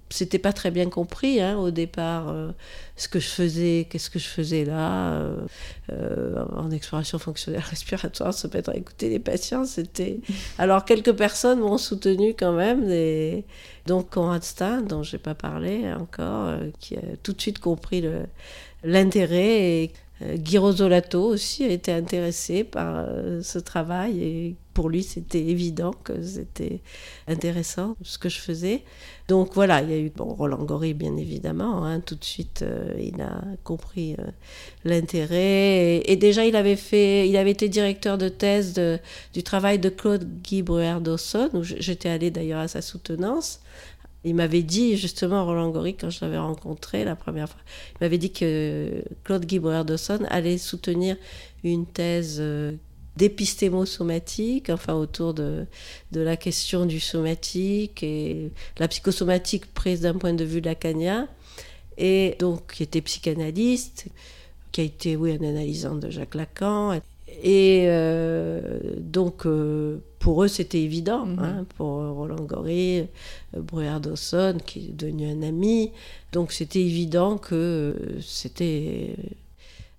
c'était pas très bien compris hein, au départ euh, ce que je faisais, qu'est-ce que je faisais là euh, en exploration fonctionnelle respiratoire, se mettre à écouter les patients. C'était alors quelques personnes m'ont soutenu quand même. Des... Donc Conrad Stein, dont j'ai pas parlé encore, qui a tout de suite compris l'intérêt et euh, Guy Rosolato aussi a été intéressé par euh, ce travail et pour lui c'était évident que c'était intéressant ce que je faisais. Donc voilà, il y a eu bon, Roland Gori bien évidemment, hein, tout de suite euh, il a compris l'intérêt et, déjà il avait fait, il avait été directeur de thèse du travail de Claude Guy Bruer-Dawson où j'étais allée d'ailleurs à sa soutenance il m'avait dit, justement, Roland Gori, quand je l'avais rencontré la première fois, il m'avait dit que Claude Guy Dawson allait soutenir une thèse euh, d'épistémo-somatique, enfin autour de, de la question du somatique et la psychosomatique prise d'un point de vue lacanien, et donc qui était psychanalyste, qui a été, oui, un analysant de Jacques Lacan. Et euh, donc, euh, pour eux, c'était évident. Mhm. Hein, pour Roland Gori, Bruyère Dawson, qui est devenu un ami. Donc, c'était évident que c'était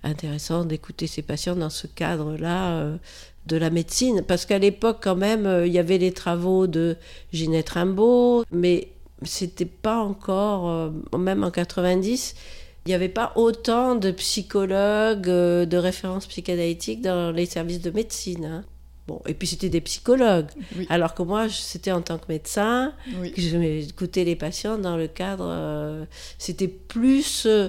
intéressant d'écouter ces patients dans ce cadre-là de la médecine. Parce qu'à l'époque, quand même, il y avait les travaux de Ginette Rimbaud, mais c'était pas encore, même en 90, il n'y avait pas autant de psychologues, euh, de références psychanalytiques dans les services de médecine. Hein. Bon, et puis c'était des psychologues. Alors que moi, c'était en tant que médecin que je écoutais les patients dans le cadre. Euh, c'était plus euh,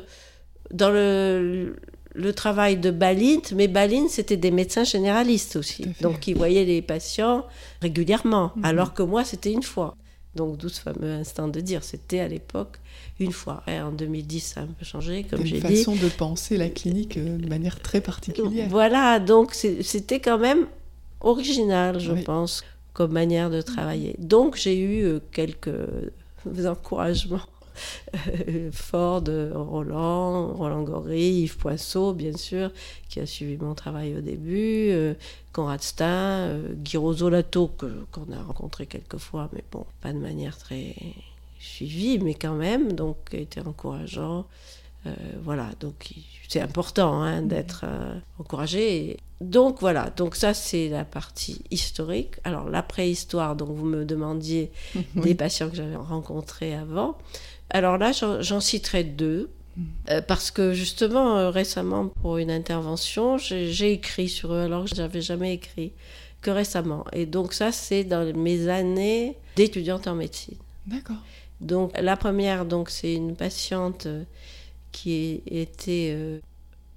dans le, le, travail de Balint, mais Balint, c'était des médecins généralistes aussi. Donc, ils voyaient les patients régulièrement. Mhm. Alors que moi, c'était une fois. Donc, d'où ce fameux instant de dire. C'était à l'époque une fois. Et en 2010, ça a un peu changé, comme j'ai dit. Une façon de penser la clinique euh, de manière très particulière. Voilà, donc c'était quand même original, je pense, comme manière de travailler. Donc j'ai eu euh, quelques encouragements euh, de Roland, Roland Gory, Yves Poisseau, bien sûr, qui a suivi mon travail au début, Conrad Stein, Guy Rosolato, qu'on a rencontré quelques fois, mais bon, pas de manière très suivi, mais quand même, donc était encourageant. voilà, donc c'est important hein, d'être encouragé. Donc voilà, donc ça c'est la partie historique. Alors la préhistoire, donc vous me demandiez des patients que j'avais rencontrés avant. Alors là, j'en citerai deux. Euh, parce que justement, euh, récemment, pour une intervention, j'ai écrit sur eux alors que je n'avais jamais écrit que récemment. Et donc ça, c'est dans mes années d'étudiante en médecine. D'accord. Donc la première, donc c'est une patiente euh, qui était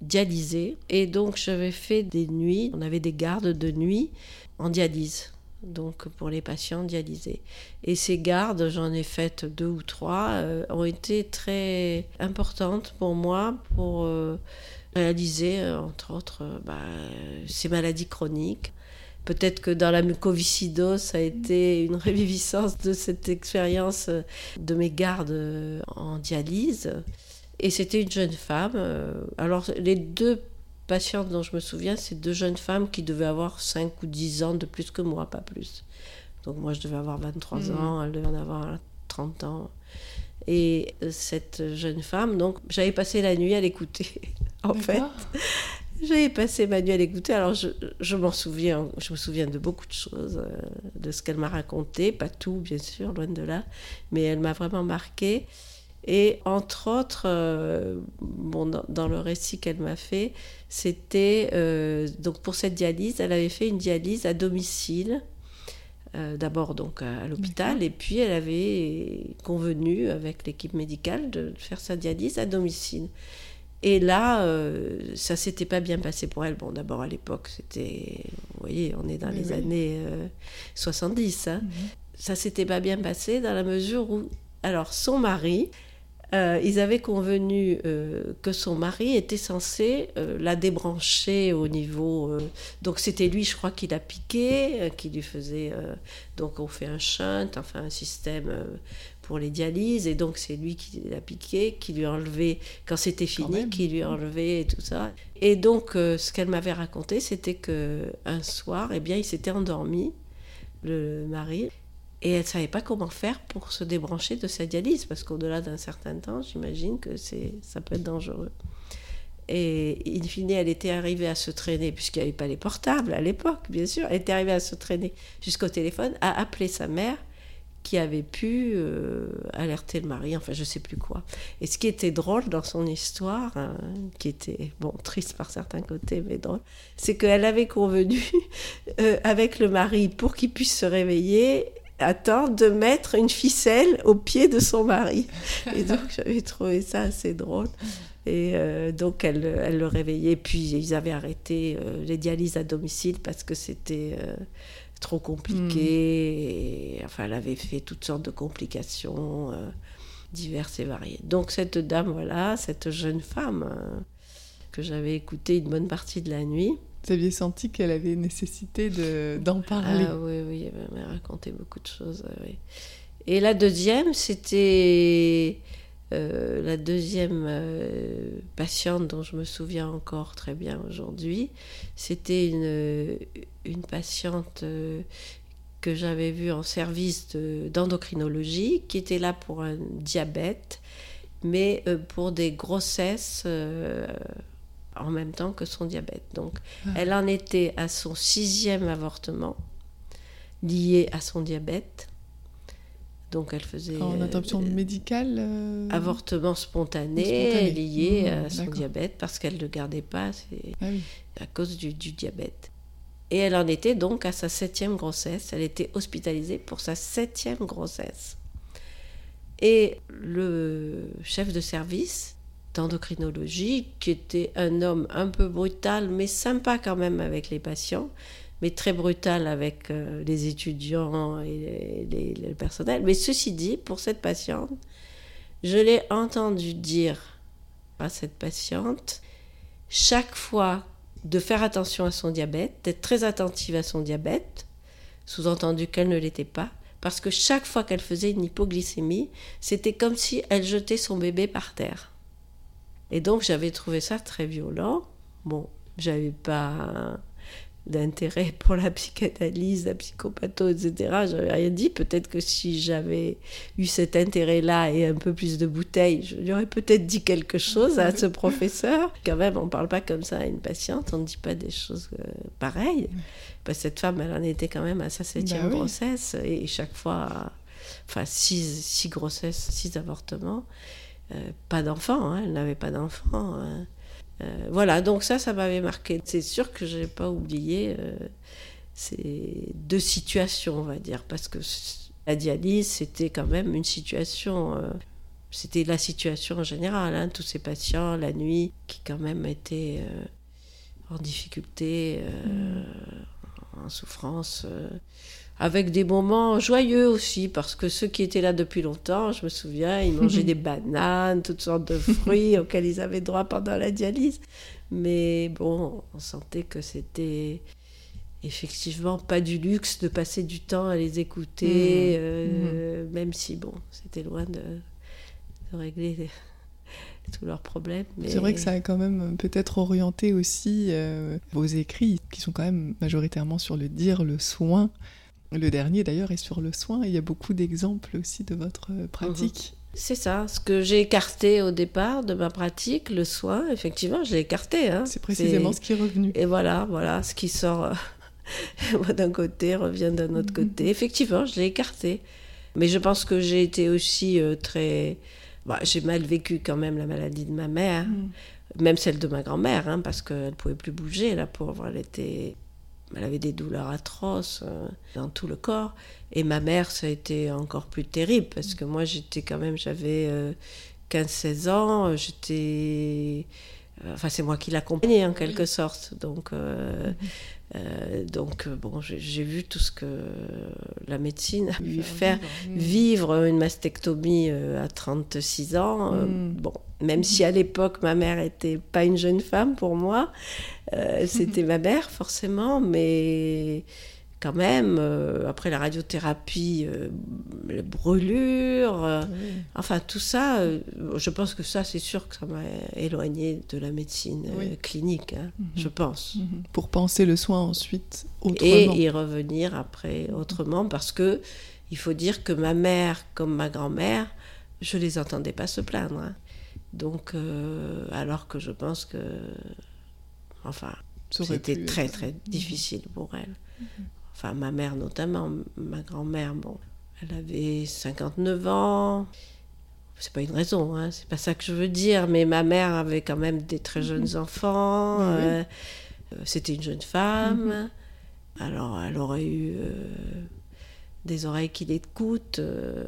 dialysée. Et donc j'avais fait des nuits, on avait des gardes de nuit en dialyse donc pour les patients dialysés. Et ces gardes, j'en ai faites deux ou trois, euh, ont été très importantes pour moi pour euh, réaliser, euh, entre autres, bah, ces maladies chroniques. Peut-être que dans la mucoviscidose, ça a été une réviviscence de cette expérience de mes gardes en dialyse. Et c'était une jeune femme. Alors, les deux patientes dont je me souviens, c'est deux jeunes femmes qui devaient avoir 5 ou 10 ans de plus que moi, pas plus. Donc moi, je devais avoir 23 hmm. ans, elle devait en avoir 30 ans. Et cette jeune femme, donc j'avais passé la nuit à l'écouter, en fait. J'avais passé ma nuit à l'écouter, alors je, je m'en souviens, je me souviens de beaucoup de choses, euh, de ce qu'elle m'a raconté, pas tout bien sûr, loin de là, mais elle m'a vraiment marqué. Et entre autres, euh, bon, dans, le récit qu'elle m'a fait, c'était euh, donc pour cette dialyse, elle avait fait une dialyse à domicile, euh, d'abord donc à, l'hôpital, et puis elle avait convenu avec l'équipe médicale de faire sa dialyse à domicile. Et là, ça s'était pas bien passé pour elle. Bon, d'abord à l'époque, c'était, vous voyez, on est dans les années 70. Hein. Mhm. Ça s'était pas bien passé dans la mesure où, alors, son mari euh, ils avaient convenu euh, que son mari était censé euh, la débrancher au niveau. donc c'était lui, je crois, qui l'a piqué, qui lui faisait. donc on fait un shunt, enfin un système pour les dialyses, et donc c'est lui qui l'a piqué, qui lui a enlevé, quand c'était fini, qui lui a enlevé et tout ça. Et donc ce qu'elle m'avait raconté, c'était que un soir, eh bien, il s'était endormi, le mari, et elle ne savait pas comment faire pour se débrancher de sa dialyse, parce qu'au-delà d'un certain temps, j'imagine que ça peut être dangereux. Et in fine, elle était arrivée à se traîner, puisqu'il n'y avait pas les portables à l'époque, bien sûr, elle était arrivée à se traîner jusqu'au téléphone, à appeler sa mère, qui avait pu euh, alerter le mari, enfin je sais plus quoi. Et ce qui était drôle dans son histoire, hein, qui était bon triste par certains côtés, mais drôle, c'est qu'elle avait convenu euh, avec le mari pour qu'il puisse se réveiller attend de mettre une ficelle au pied de son mari. Et donc j'avais trouvé ça assez drôle. Et euh, donc elle, elle, le réveillait. Puis ils avaient arrêté euh, les dialyses à domicile parce que c'était euh, trop compliqué. Hmm. enfin, elle avait fait toutes sortes de complications diverses et variées. Donc cette dame, voilà, cette jeune femme que j'avais écoutée une bonne partie de la nuit, vous aviez senti qu'elle avait nécessité d'en parler. Ah oui, oui, elle m'a raconté beaucoup de choses. Et la deuxième, c'était euh, la deuxième euh, patiente dont je me souviens encore très bien aujourd'hui. C'était une, une patiente euh, que j'avais vue en service d'endocrinologie, qui était là pour un diabète, mais pour des grossesses en même temps que son diabète. Donc, ah. elle en était à son sixième avortement lié à son diabète. Donc, elle faisait. En interruption euh, médicale euh, Avortement spontané, lié mmh, à son diabète parce qu'elle ne le gardait pas ah à cause du, du, diabète. Et elle en était donc à sa septième grossesse. Elle était hospitalisée pour sa septième grossesse. Et le chef de service d'endocrinologie, qui était un homme un peu brutal, mais sympa quand même avec les patients, mais très brutal avec euh, les étudiants et le personnel. Mais ceci dit, pour cette patiente, je l'ai entendu dire à cette patiente, chaque fois de faire attention à son diabète, d'être très attentive à son diabète, sous-entendu qu'elle ne l'était pas, parce que chaque fois qu'elle faisait une hypoglycémie, c'était comme si elle jetait son bébé par terre. Et donc j'avais trouvé ça très violent. Bon, j'avais pas d'intérêt pour la psychanalyse, la psychopatho, etc. J'avais rien dit. Peut-être que si j'avais eu cet intérêt-là et un peu plus de bouteilles, je lui aurais peut-être dit quelque chose à ce professeur. Quand même, on ne parle pas comme ça à une patiente, on ne dit pas des choses euh, pareilles. Parce que cette femme, elle en était quand même à sa septième bah grossesse et chaque fois, enfin, six, six grossesses, six avortements. Euh, pas d'enfant, hein, elle n'avait pas d'enfant. Hein. Euh, voilà, donc ça, ça m'avait marqué. C'est sûr que je n'ai pas oublié euh, ces deux situations, on va dire, parce que la dialyse, c'était quand même une situation, euh, c'était la situation en général, hein, tous ces patients la nuit qui quand même étaient en difficulté, en souffrance avec des moments joyeux aussi, parce que ceux qui étaient là depuis longtemps, je me souviens, ils mangeaient des bananes, toutes sortes de fruits auxquels ils avaient droit pendant la dialyse. Mais bon, on sentait que c'était effectivement pas du luxe de passer du temps à les écouter, mmh. Euh, mmh. même si, bon, c'était loin de, régler tous leurs problèmes. C'est vrai que ça a quand même peut-être orienté aussi euh, vos écrits, qui sont quand même majoritairement sur le dire, le soin. Le dernier d'ailleurs est sur le soin. Il y a beaucoup d'exemples aussi de votre euh, pratique. Mhm. C'est ça, ce que j'ai écarté au départ de ma pratique, le soin, effectivement, je l'ai écarté. Hein. C'est précisément ce qui est revenu. Et voilà, voilà, ce qui sort euh, d'un côté revient d'un autre mhm. côté. Effectivement, je l'ai écarté. Mais je pense que j'ai été aussi euh, très... Bah, j'ai mal vécu quand même la maladie de ma mère, mhm. même celle de ma grand-mère, hein, parce qu'elle ne pouvait plus bouger, la pauvre. Elle était elle avait des douleurs atroces euh, dans tout le corps. Et ma mère, ça a été encore plus terrible parce que moi, j'étais quand même, j'avais 15-16 euh, ans, j'étais. Euh, enfin, c'est moi qui l'accompagnais en quelque sorte. Donc, donc bon, j'ai vu tout ce que la médecine a pu faire vivre, une mastectomie à 36 ans. Mm. Bon, même si à l'époque ma mère n'était pas une jeune femme pour moi, euh, c'était ma mère forcément, mais quand même, euh, après la radiothérapie, euh, les brûlures, enfin tout ça, je pense que ça, c'est sûr que ça m'a éloigné de la médecine clinique, hein, mhm. je pense. Mhm. Pour penser le soin ensuite autrement. Et y revenir après autrement, parce que il faut dire que ma mère, comme ma grand-mère, je les entendais pas se plaindre. Hein. Donc, euh, alors que je pense que, enfin, c'était très très difficile pour elle. Mhm. Enfin, ma mère notamment, ma grand-mère, bon, elle avait 59 ans. C'est pas une raison, hein, c'est pas ça que je veux dire, mais ma mère avait quand même des très jeunes enfants. Euh, euh, c'était une jeune femme. Mhm. Alors, elle aurait eu des oreilles qui l'écoutent. Euh.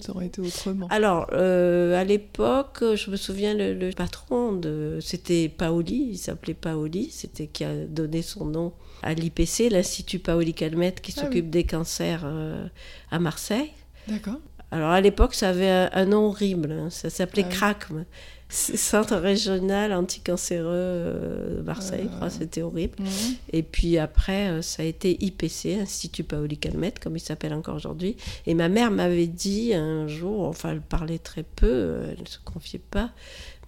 Ça aurait été autrement. Alors, euh, à l'époque, je me souviens, le, patron, de, c'était Paoli, il s'appelait Paoli, c'était qui a donné son nom à l'IPC, l'Institut Paoli Calmette, qui ah s'occupe des cancers euh, à Marseille. D'accord. Alors, à l'époque, ça avait un, nom horrible, hein, ça s'appelait ah CRACM. Centre régional anticancéreux de euh, Marseille, je crois, c'était horrible. Et puis après, euh, ça a été IPC, Institut Paoli Calmette, comme il s'appelle encore aujourd'hui. Et ma mère m'avait dit un jour, enfin, elle parlait très peu, euh, elle ne se confiait pas,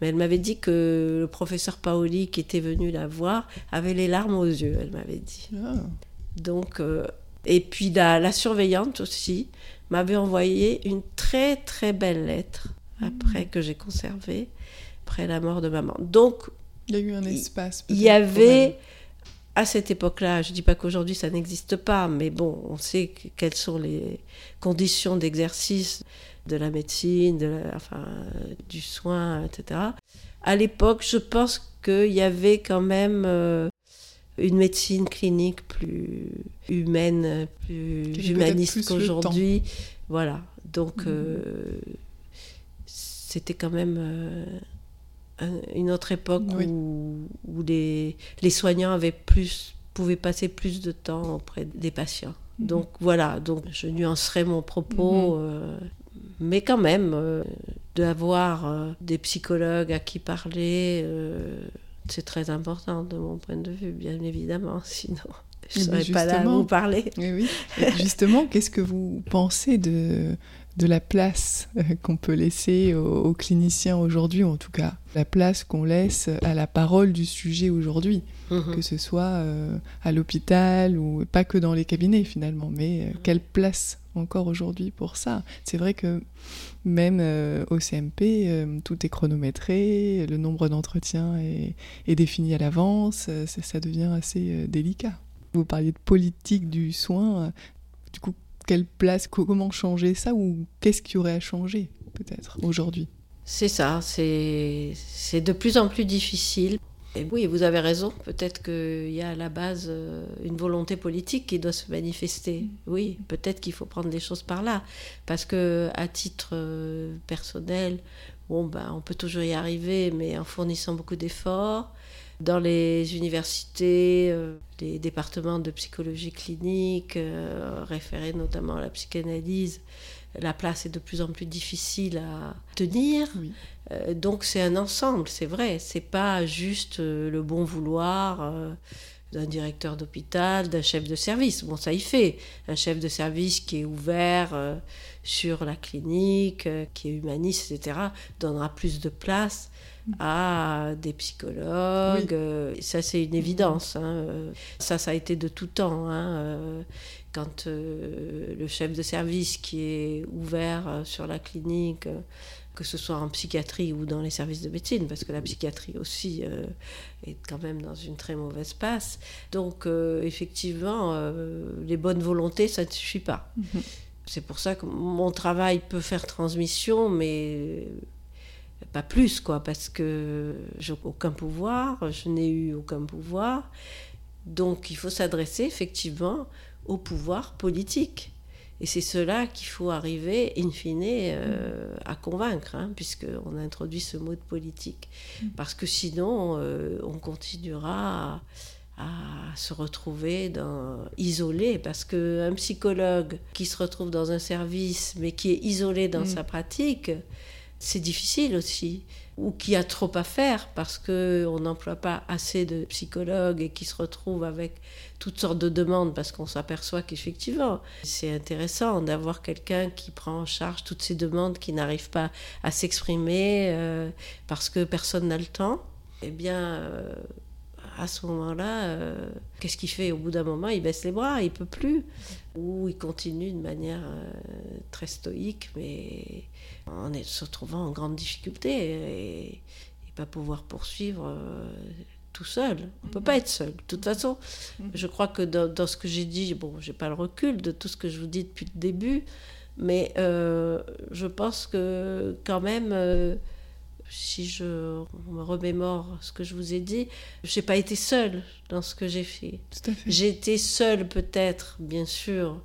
mais elle m'avait dit que le professeur Paoli, qui était venu la voir, avait les larmes aux yeux, elle m'avait dit. Ah. Donc, et puis la, la surveillante aussi m'avait envoyé une très très belle lettre après que j'ai conservée après la mort de maman. Donc, il y a eu un espace. Il y avait, à cette époque-là, je ne dis pas qu'aujourd'hui ça n'existe pas, mais bon, on sait quelles sont les conditions d'exercice de la médecine, de enfin, du soin, etc. À l'époque, je pense qu'il y avait quand même euh, une médecine clinique plus humaine, plus humaniste qu'aujourd'hui. Voilà. Donc, mhm. euh, c'était quand même euh, une autre époque où, où les, les, soignants avaient plus, pouvaient passer plus de temps auprès des patients. Mhm. Donc voilà, donc je nuancerai mon propos, mhm. euh, mais quand même, euh, d'avoir euh, des psychologues à qui parler, c'est très important de mon point de vue, bien évidemment, sinon je ne serais pas là à vous parler. Oui, justement, qu'est-ce que vous pensez de, de la place euh, qu'on peut laisser aux, cliniciens aujourd'hui, ou en tout cas la place qu'on laisse à la parole du sujet aujourd'hui, mhm. que ce soit euh, à l'hôpital ou pas que dans les cabinets finalement, mais euh, quelle place encore aujourd'hui pour ça C'est vrai que même au CMP, tout est chronométré, le nombre d'entretiens est, défini à l'avance, ça devient assez délicat. Vous parliez de politique du soin, du coup quelle place, comment changer ça ou qu'est-ce qu'il y aurait à changer peut-être aujourd'hui? C'est ça, c'est de plus en plus difficile. Et oui, vous avez raison, peut-être qu'il y a à la base euh, une volonté politique qui doit se manifester. Mm. Oui, peut-être qu'il faut prendre les choses par là. Parce que à titre euh, personnel, bon, ben, on peut toujours y arriver, mais en fournissant beaucoup d'efforts. Dans les universités, euh, les départements de psychologie clinique, référés notamment à la psychanalyse, la place est de plus en plus difficile à tenir. Euh, donc c'est un ensemble, c'est vrai. C'est pas juste le bon vouloir d'un directeur d'hôpital, d'un chef de service. Bon, ça y fait. Un chef de service qui est ouvert sur la clinique, qui est humaniste, etc., donnera plus de place à des psychologues. Euh, ça, c'est une évidence. Hein. Ça, ça a été de tout temps. Hein. Euh, quand euh, le chef de service qui est ouvert sur la clinique, que ce soit en psychiatrie ou dans les services de médecine, parce que la psychiatrie aussi est quand même dans une très mauvaise passe. Donc, effectivement, les bonnes volontés, ça ne suffit pas. Mhm. C'est pour ça que mon travail peut faire transmission, mais pas plus, quoi, parce que j'ai aucun pouvoir, je n'ai eu aucun pouvoir. Donc il faut s'adresser effectivement au pouvoir politique. Et c'est cela qu'il faut arriver, in fine, euh, à convaincre, hein, puisqu'on a introduit ce mot de politique. Parce que sinon, euh, on continuera à, se retrouver dans, isolé, parce qu'un psychologue qui se retrouve dans un service, mais qui est isolé dans mm. sa pratique, c'est difficile aussi, ou qui a trop à faire parce qu'on n'emploie pas assez de psychologues et qui se retrouvent avec toutes sortes de demandes parce qu'on s'aperçoit qu'effectivement, c'est intéressant d'avoir quelqu'un qui prend en charge toutes ces demandes qui n'arrivent pas à s'exprimer euh, parce que personne n'a le temps. Eh bien, euh, à ce moment-là, euh, qu'est-ce qu'il fait? Au bout d'un moment, il baisse les bras, il peut plus. Ou il continue de manière très stoïque, mais en se retrouvant en grande difficulté et, et pas pouvoir poursuivre euh, tout seul. On ne peut pas être seul. De toute façon, je crois que dans, ce que j'ai dit, bon, j'ai pas le recul de tout ce que je vous dis depuis le début, mais je pense que quand même si je me remémore ce que je vous ai dit, je n'ai pas été seule dans ce que j'ai fait. J'ai été seule peut-être, bien sûr,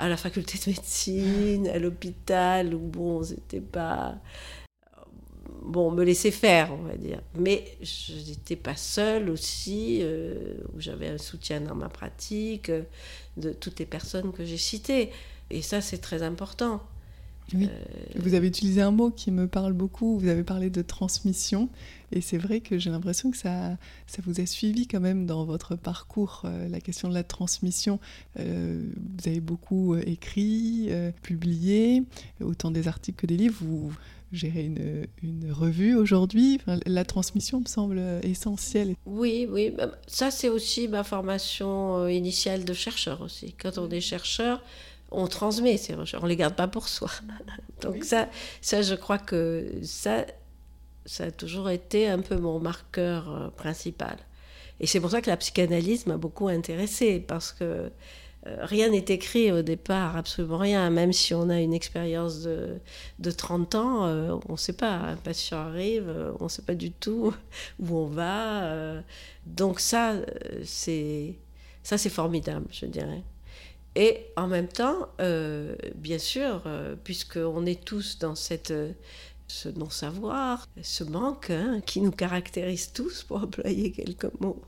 à la faculté de médecine, à l'hôpital, où bon, c'était pas... Bon, me laisser faire, on va dire. Mais je n'étais pas seule aussi, euh, où j'avais un soutien dans ma pratique, euh, de toutes les personnes que j'ai citées. Et ça, c'est très important. Oui. Euh, vous avez utilisé un mot qui me parle beaucoup, vous avez parlé de transmission, et c'est vrai que j'ai l'impression que ça, ça vous a suivi quand même dans votre parcours, euh, la question de la transmission. Euh, vous avez beaucoup écrit, publié, autant des articles que des livres, vous gérez une, une revue aujourd'hui. la transmission me semble essentielle. Oui, oui, bah, ça c'est aussi ma formation initiale de chercheur aussi. Quand on est chercheur, on transmet ces recherches, on les garde pas pour soi. Donc ça, ça, je crois que ça, ça a toujours été un peu mon marqueur euh, principal. Et c'est pour ça que la psychanalyse m'a beaucoup intéressée, parce que euh, rien n'est écrit au départ, absolument rien. Même si on a une expérience de, de 30 ans, euh, on ne sait pas. Un patient arrive, on ne sait pas du tout où on va. donc ça, c'est ça, c'est formidable, je dirais. Et en même temps, euh, bien sûr, euh, puisqu'on est tous dans cette, euh, ce non-savoir, ce manque hein, qui nous caractérise tous, pour employer quelques mots,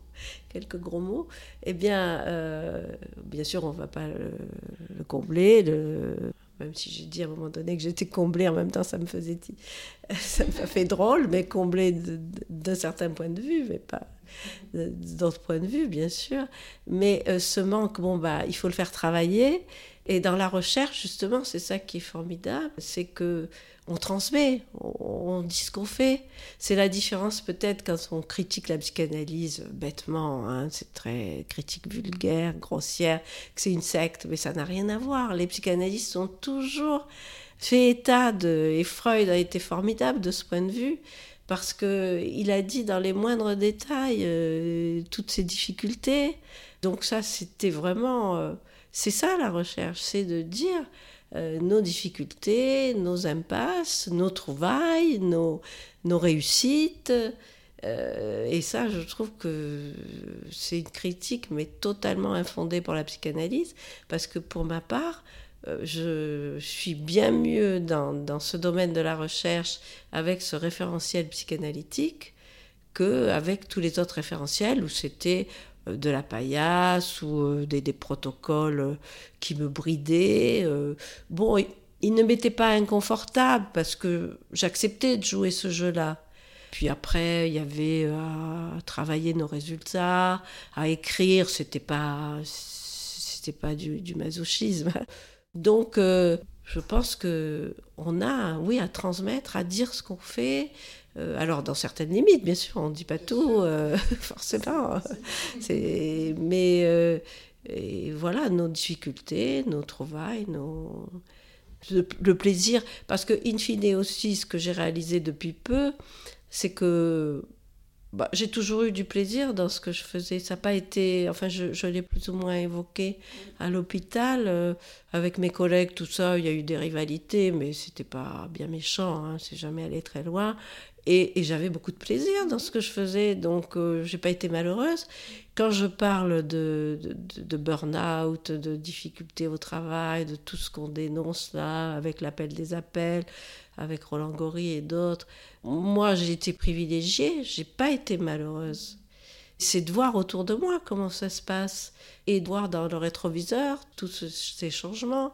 quelques gros mots, eh bien, bien sûr, on ne va pas le, combler, même si j'ai dit à un moment donné que j'étais comblée, en même temps, ça me faisait, ça me fait drôle, mais comblée d'un certain point de vue, mais pas d'autres points de vue, bien sûr. Mais ce manque, bon, bah, il faut le faire travailler. Et dans la recherche, justement, c'est ça qui est formidable, c'est que on transmet, on, dit ce qu'on fait. C'est la différence peut-être quand on critique la psychanalyse bêtement, hein, c'est très critique vulgaire, grossière, que c'est une secte, mais ça n'a rien à voir. Les psychanalystes ont toujours fait état de, et Freud a été formidable de ce point de vue, parce qu'il a dit dans les moindres détails euh, toutes ces difficultés. Donc ça, c'était vraiment... Euh, c'est ça la recherche, c'est de dire euh, nos difficultés, nos impasses, nos trouvailles, nos, réussites. Et ça, je trouve que c'est une critique, mais totalement infondée pour la psychanalyse, parce que pour ma part, euh, je suis bien mieux dans, dans, ce domaine de la recherche avec ce référentiel psychanalytique qu'avec tous les autres référentiels où c'était euh, de la paillasse ou euh, des, protocoles euh, qui me bridaient. Bon, il ne m'était pas inconfortable parce que j'acceptais de jouer ce jeu-là. Puis après, il y avait à travailler nos résultats, à écrire, c'était pas, pas du, masochisme. Donc, je pense que on a, oui, à transmettre, à dire ce qu'on fait, euh, alors, dans certaines limites, bien sûr, on ne dit pas tout, euh, forcément. Mais euh, voilà, nos difficultés, nos trouvailles, nos... Le, plaisir. Parce que, in fine aussi, ce que j'ai réalisé depuis peu, c'est que bah, j'ai toujours eu du plaisir dans ce que je faisais. Ça n'a pas été. Enfin, je, l'ai plus ou moins évoqué à l'hôpital. avec mes collègues, tout ça, il y a eu des rivalités, mais c'était pas bien méchant. Hein, c'est jamais allé très loin. Et, j'avais beaucoup de plaisir dans ce que je faisais, donc euh, j'ai pas été malheureuse. Quand je parle de, de, burn-out, de difficultés au travail, de tout ce qu'on dénonce là, avec l'appel des appels, avec Roland Gori et d'autres, moi j'ai été privilégiée, j'ai pas été malheureuse. C'est de voir autour de moi comment ça se passe et de voir dans le rétroviseur tous ces changements.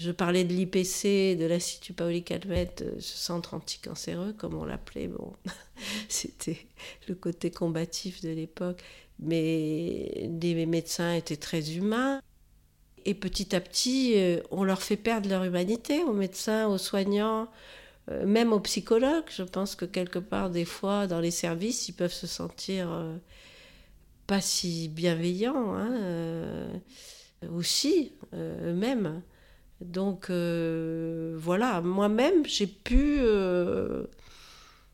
Je parlais de l'IPC, de l'Institut Paoli Calmette, euh, ce centre anticancéreux, comme on l'appelait. Bon, c'était le côté combatif de l'époque. Mais les médecins étaient très humains. Et petit à petit, euh, on leur fait perdre leur humanité aux médecins, aux soignants, euh, même aux psychologues. Je pense que quelque part, des fois, dans les services, ils peuvent se sentir pas si bienveillants, hein, aussi, eux-mêmes. Donc euh, voilà, moi-même, j'ai pu euh,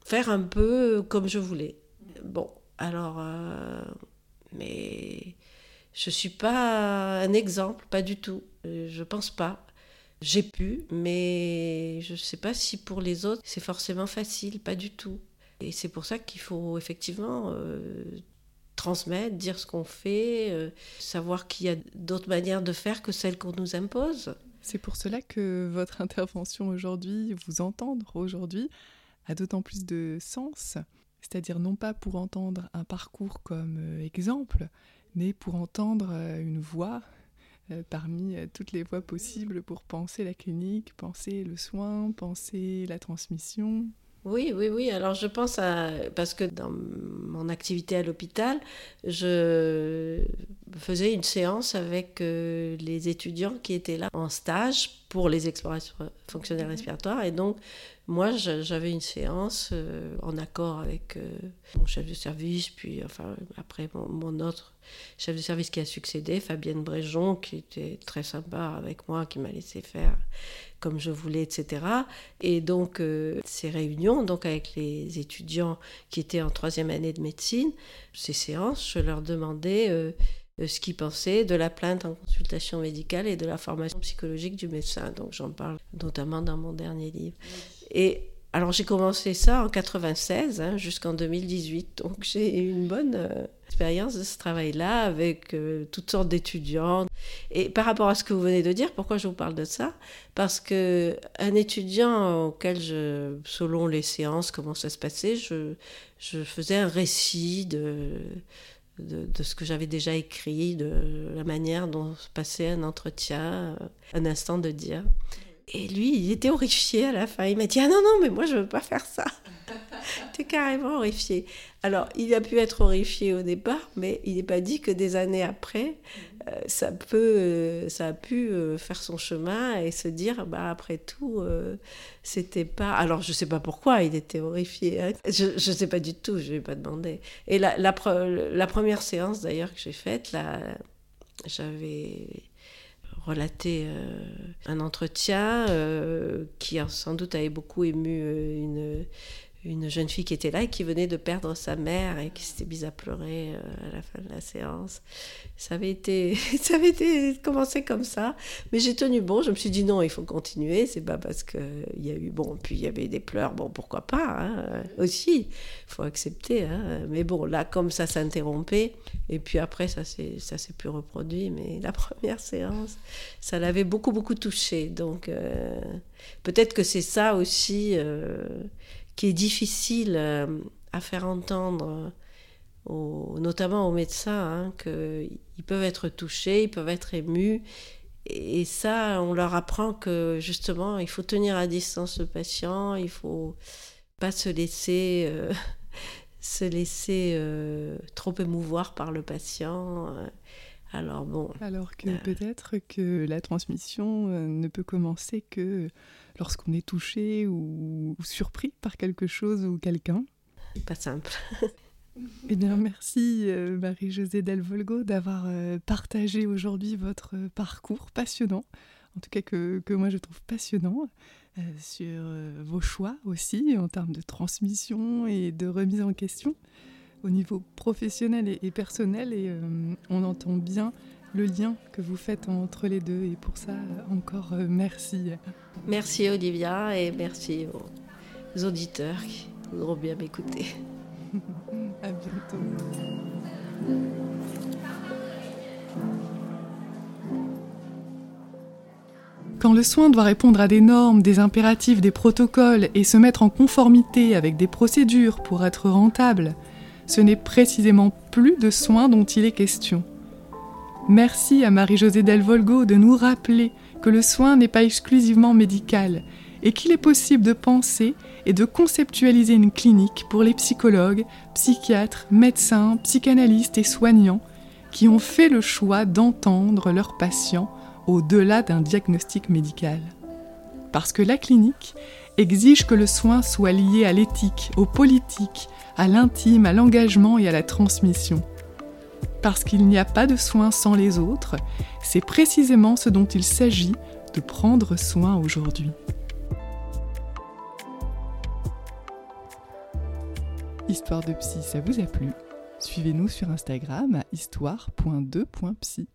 faire un peu comme je voulais. Bon, alors, euh, mais je ne suis pas un exemple, pas du tout. Je pense pas. J'ai pu, mais je ne sais pas si pour les autres c'est forcément facile, pas du tout. Et c'est pour ça qu'il faut effectivement transmettre, dire ce qu'on fait, savoir qu'il y a d'autres manières de faire que celles qu'on nous impose. C'est pour cela que votre intervention aujourd'hui, vous entendre aujourd'hui, a d'autant plus de sens, c'est-à-dire non pas pour entendre un parcours comme euh, exemple, mais pour entendre euh, une voix euh, parmi toutes les voies possibles pour penser la clinique, penser le soin, penser la transmission. Oui, oui, oui. Alors je pense à... Parce que dans mon activité à l'hôpital, je faisais une séance avec euh, les étudiants qui étaient là en stage pour les explorations fonctionnelles respiratoires. Et donc, moi, j'avais une séance euh, en accord avec euh, mon chef de service, puis enfin, après mon, autre chef de service qui a succédé, Fabienne Bréjon, qui était très sympa avec moi, qui m'a laissé faire comme je voulais, etc. Et donc, euh, ces réunions, donc avec les étudiants qui étaient en troisième année de médecine, ces séances, je leur demandais ce qu'ils pensaient de la plainte en consultation médicale et de la formation psychologique du médecin. Donc, j'en parle notamment dans mon dernier livre. Et alors j'ai commencé ça en 96 hein, jusqu'en 2018, donc j'ai eu une bonne euh, expérience de ce travail-là avec euh, toutes sortes d'étudiants. Et par rapport à ce que vous venez de dire, pourquoi je vous parle de ça? Parce que un étudiant auquel je, selon les séances, comment ça se passait, je, je faisais un récit de, de, ce que j'avais déjà écrit, de la manière dont se passait un entretien, euh, un instant de dire. Et lui, il était horrifié à la fin. Il m'a dit Ah non, non, mais moi, je veux pas faire ça. était carrément horrifié. Alors, il a pu être horrifié au départ, mais il n'est pas dit que des années après, ça, peut, euh, ça a pu euh, faire son chemin et se dire, bah, après tout, c'était pas. Alors, je sais pas pourquoi il était horrifié. Hein. Je ne sais pas du tout, je ne vais pas demander. Et la première séance, d'ailleurs, que j'ai faite, là, j'avais relaté un entretien qui sans doute avait beaucoup ému une, une jeune fille qui était là et qui venait de perdre sa mère et qui s'était mise à pleurer euh, à la fin de la séance. Ça avait été, ça avait été commencé comme ça, mais j'ai tenu bon. Je me suis dit non, il faut continuer. C'est pas parce que il y a eu bon, puis il y avait des pleurs, bon pourquoi pas hein, aussi. Faut accepter. Hein. Mais bon là comme ça s'interrompait et puis après ça s'est ça s'est plus reproduit. Mais la première séance, ça l'avait beaucoup beaucoup touché. Donc euh, peut-être que c'est ça aussi. Euh, qui est difficile euh, à faire entendre, notamment aux médecins, hein, qu'ils peuvent être touchés, ils peuvent être émus. Et ça, on leur apprend que justement, il faut tenir à distance le patient, il faut pas se laisser, euh, se laisser euh, trop émouvoir par le patient. Alors bon. Alors que peut-être que la transmission ne peut commencer que lorsqu'on est touché ou, surpris par quelque chose ou quelqu'un. Pas simple. Eh bien, merci euh, Marie-Josée Delvolgo d'avoir euh, partagé aujourd'hui votre parcours passionnant, en tout cas que, que moi je trouve passionnant, euh, sur vos choix aussi en termes de transmission et de remise en question au niveau professionnel et, et personnel. Et on entend bien le lien que vous faites entre les deux. Et pour ça, encore euh, merci. Merci Olivia et merci aux auditeurs qui voudront bien m'écouter. à bientôt. Quand le soin doit répondre à des normes, des impératifs, des protocoles et se mettre en conformité avec des procédures pour être rentable, ce n'est précisément plus de soins dont il est question. Merci à Marie-Josée Delvolgo de nous rappeler que le soin n'est pas exclusivement médical et qu'il est possible de penser et de conceptualiser une clinique pour les psychologues, psychiatres, médecins, psychanalystes et soignants qui ont fait le choix d'entendre leurs patients au-delà d'un diagnostic médical. Parce que la clinique exige que le soin soit lié à l'éthique, au politique, à l'intime, à l'engagement et à la transmission parce qu'il n'y a pas de soins sans les autres, c'est précisément ce dont il s'agit de prendre soin aujourd'hui. Histoire de psy, ça vous a plu? Suivez-nous sur Instagram à histoire.2.psy.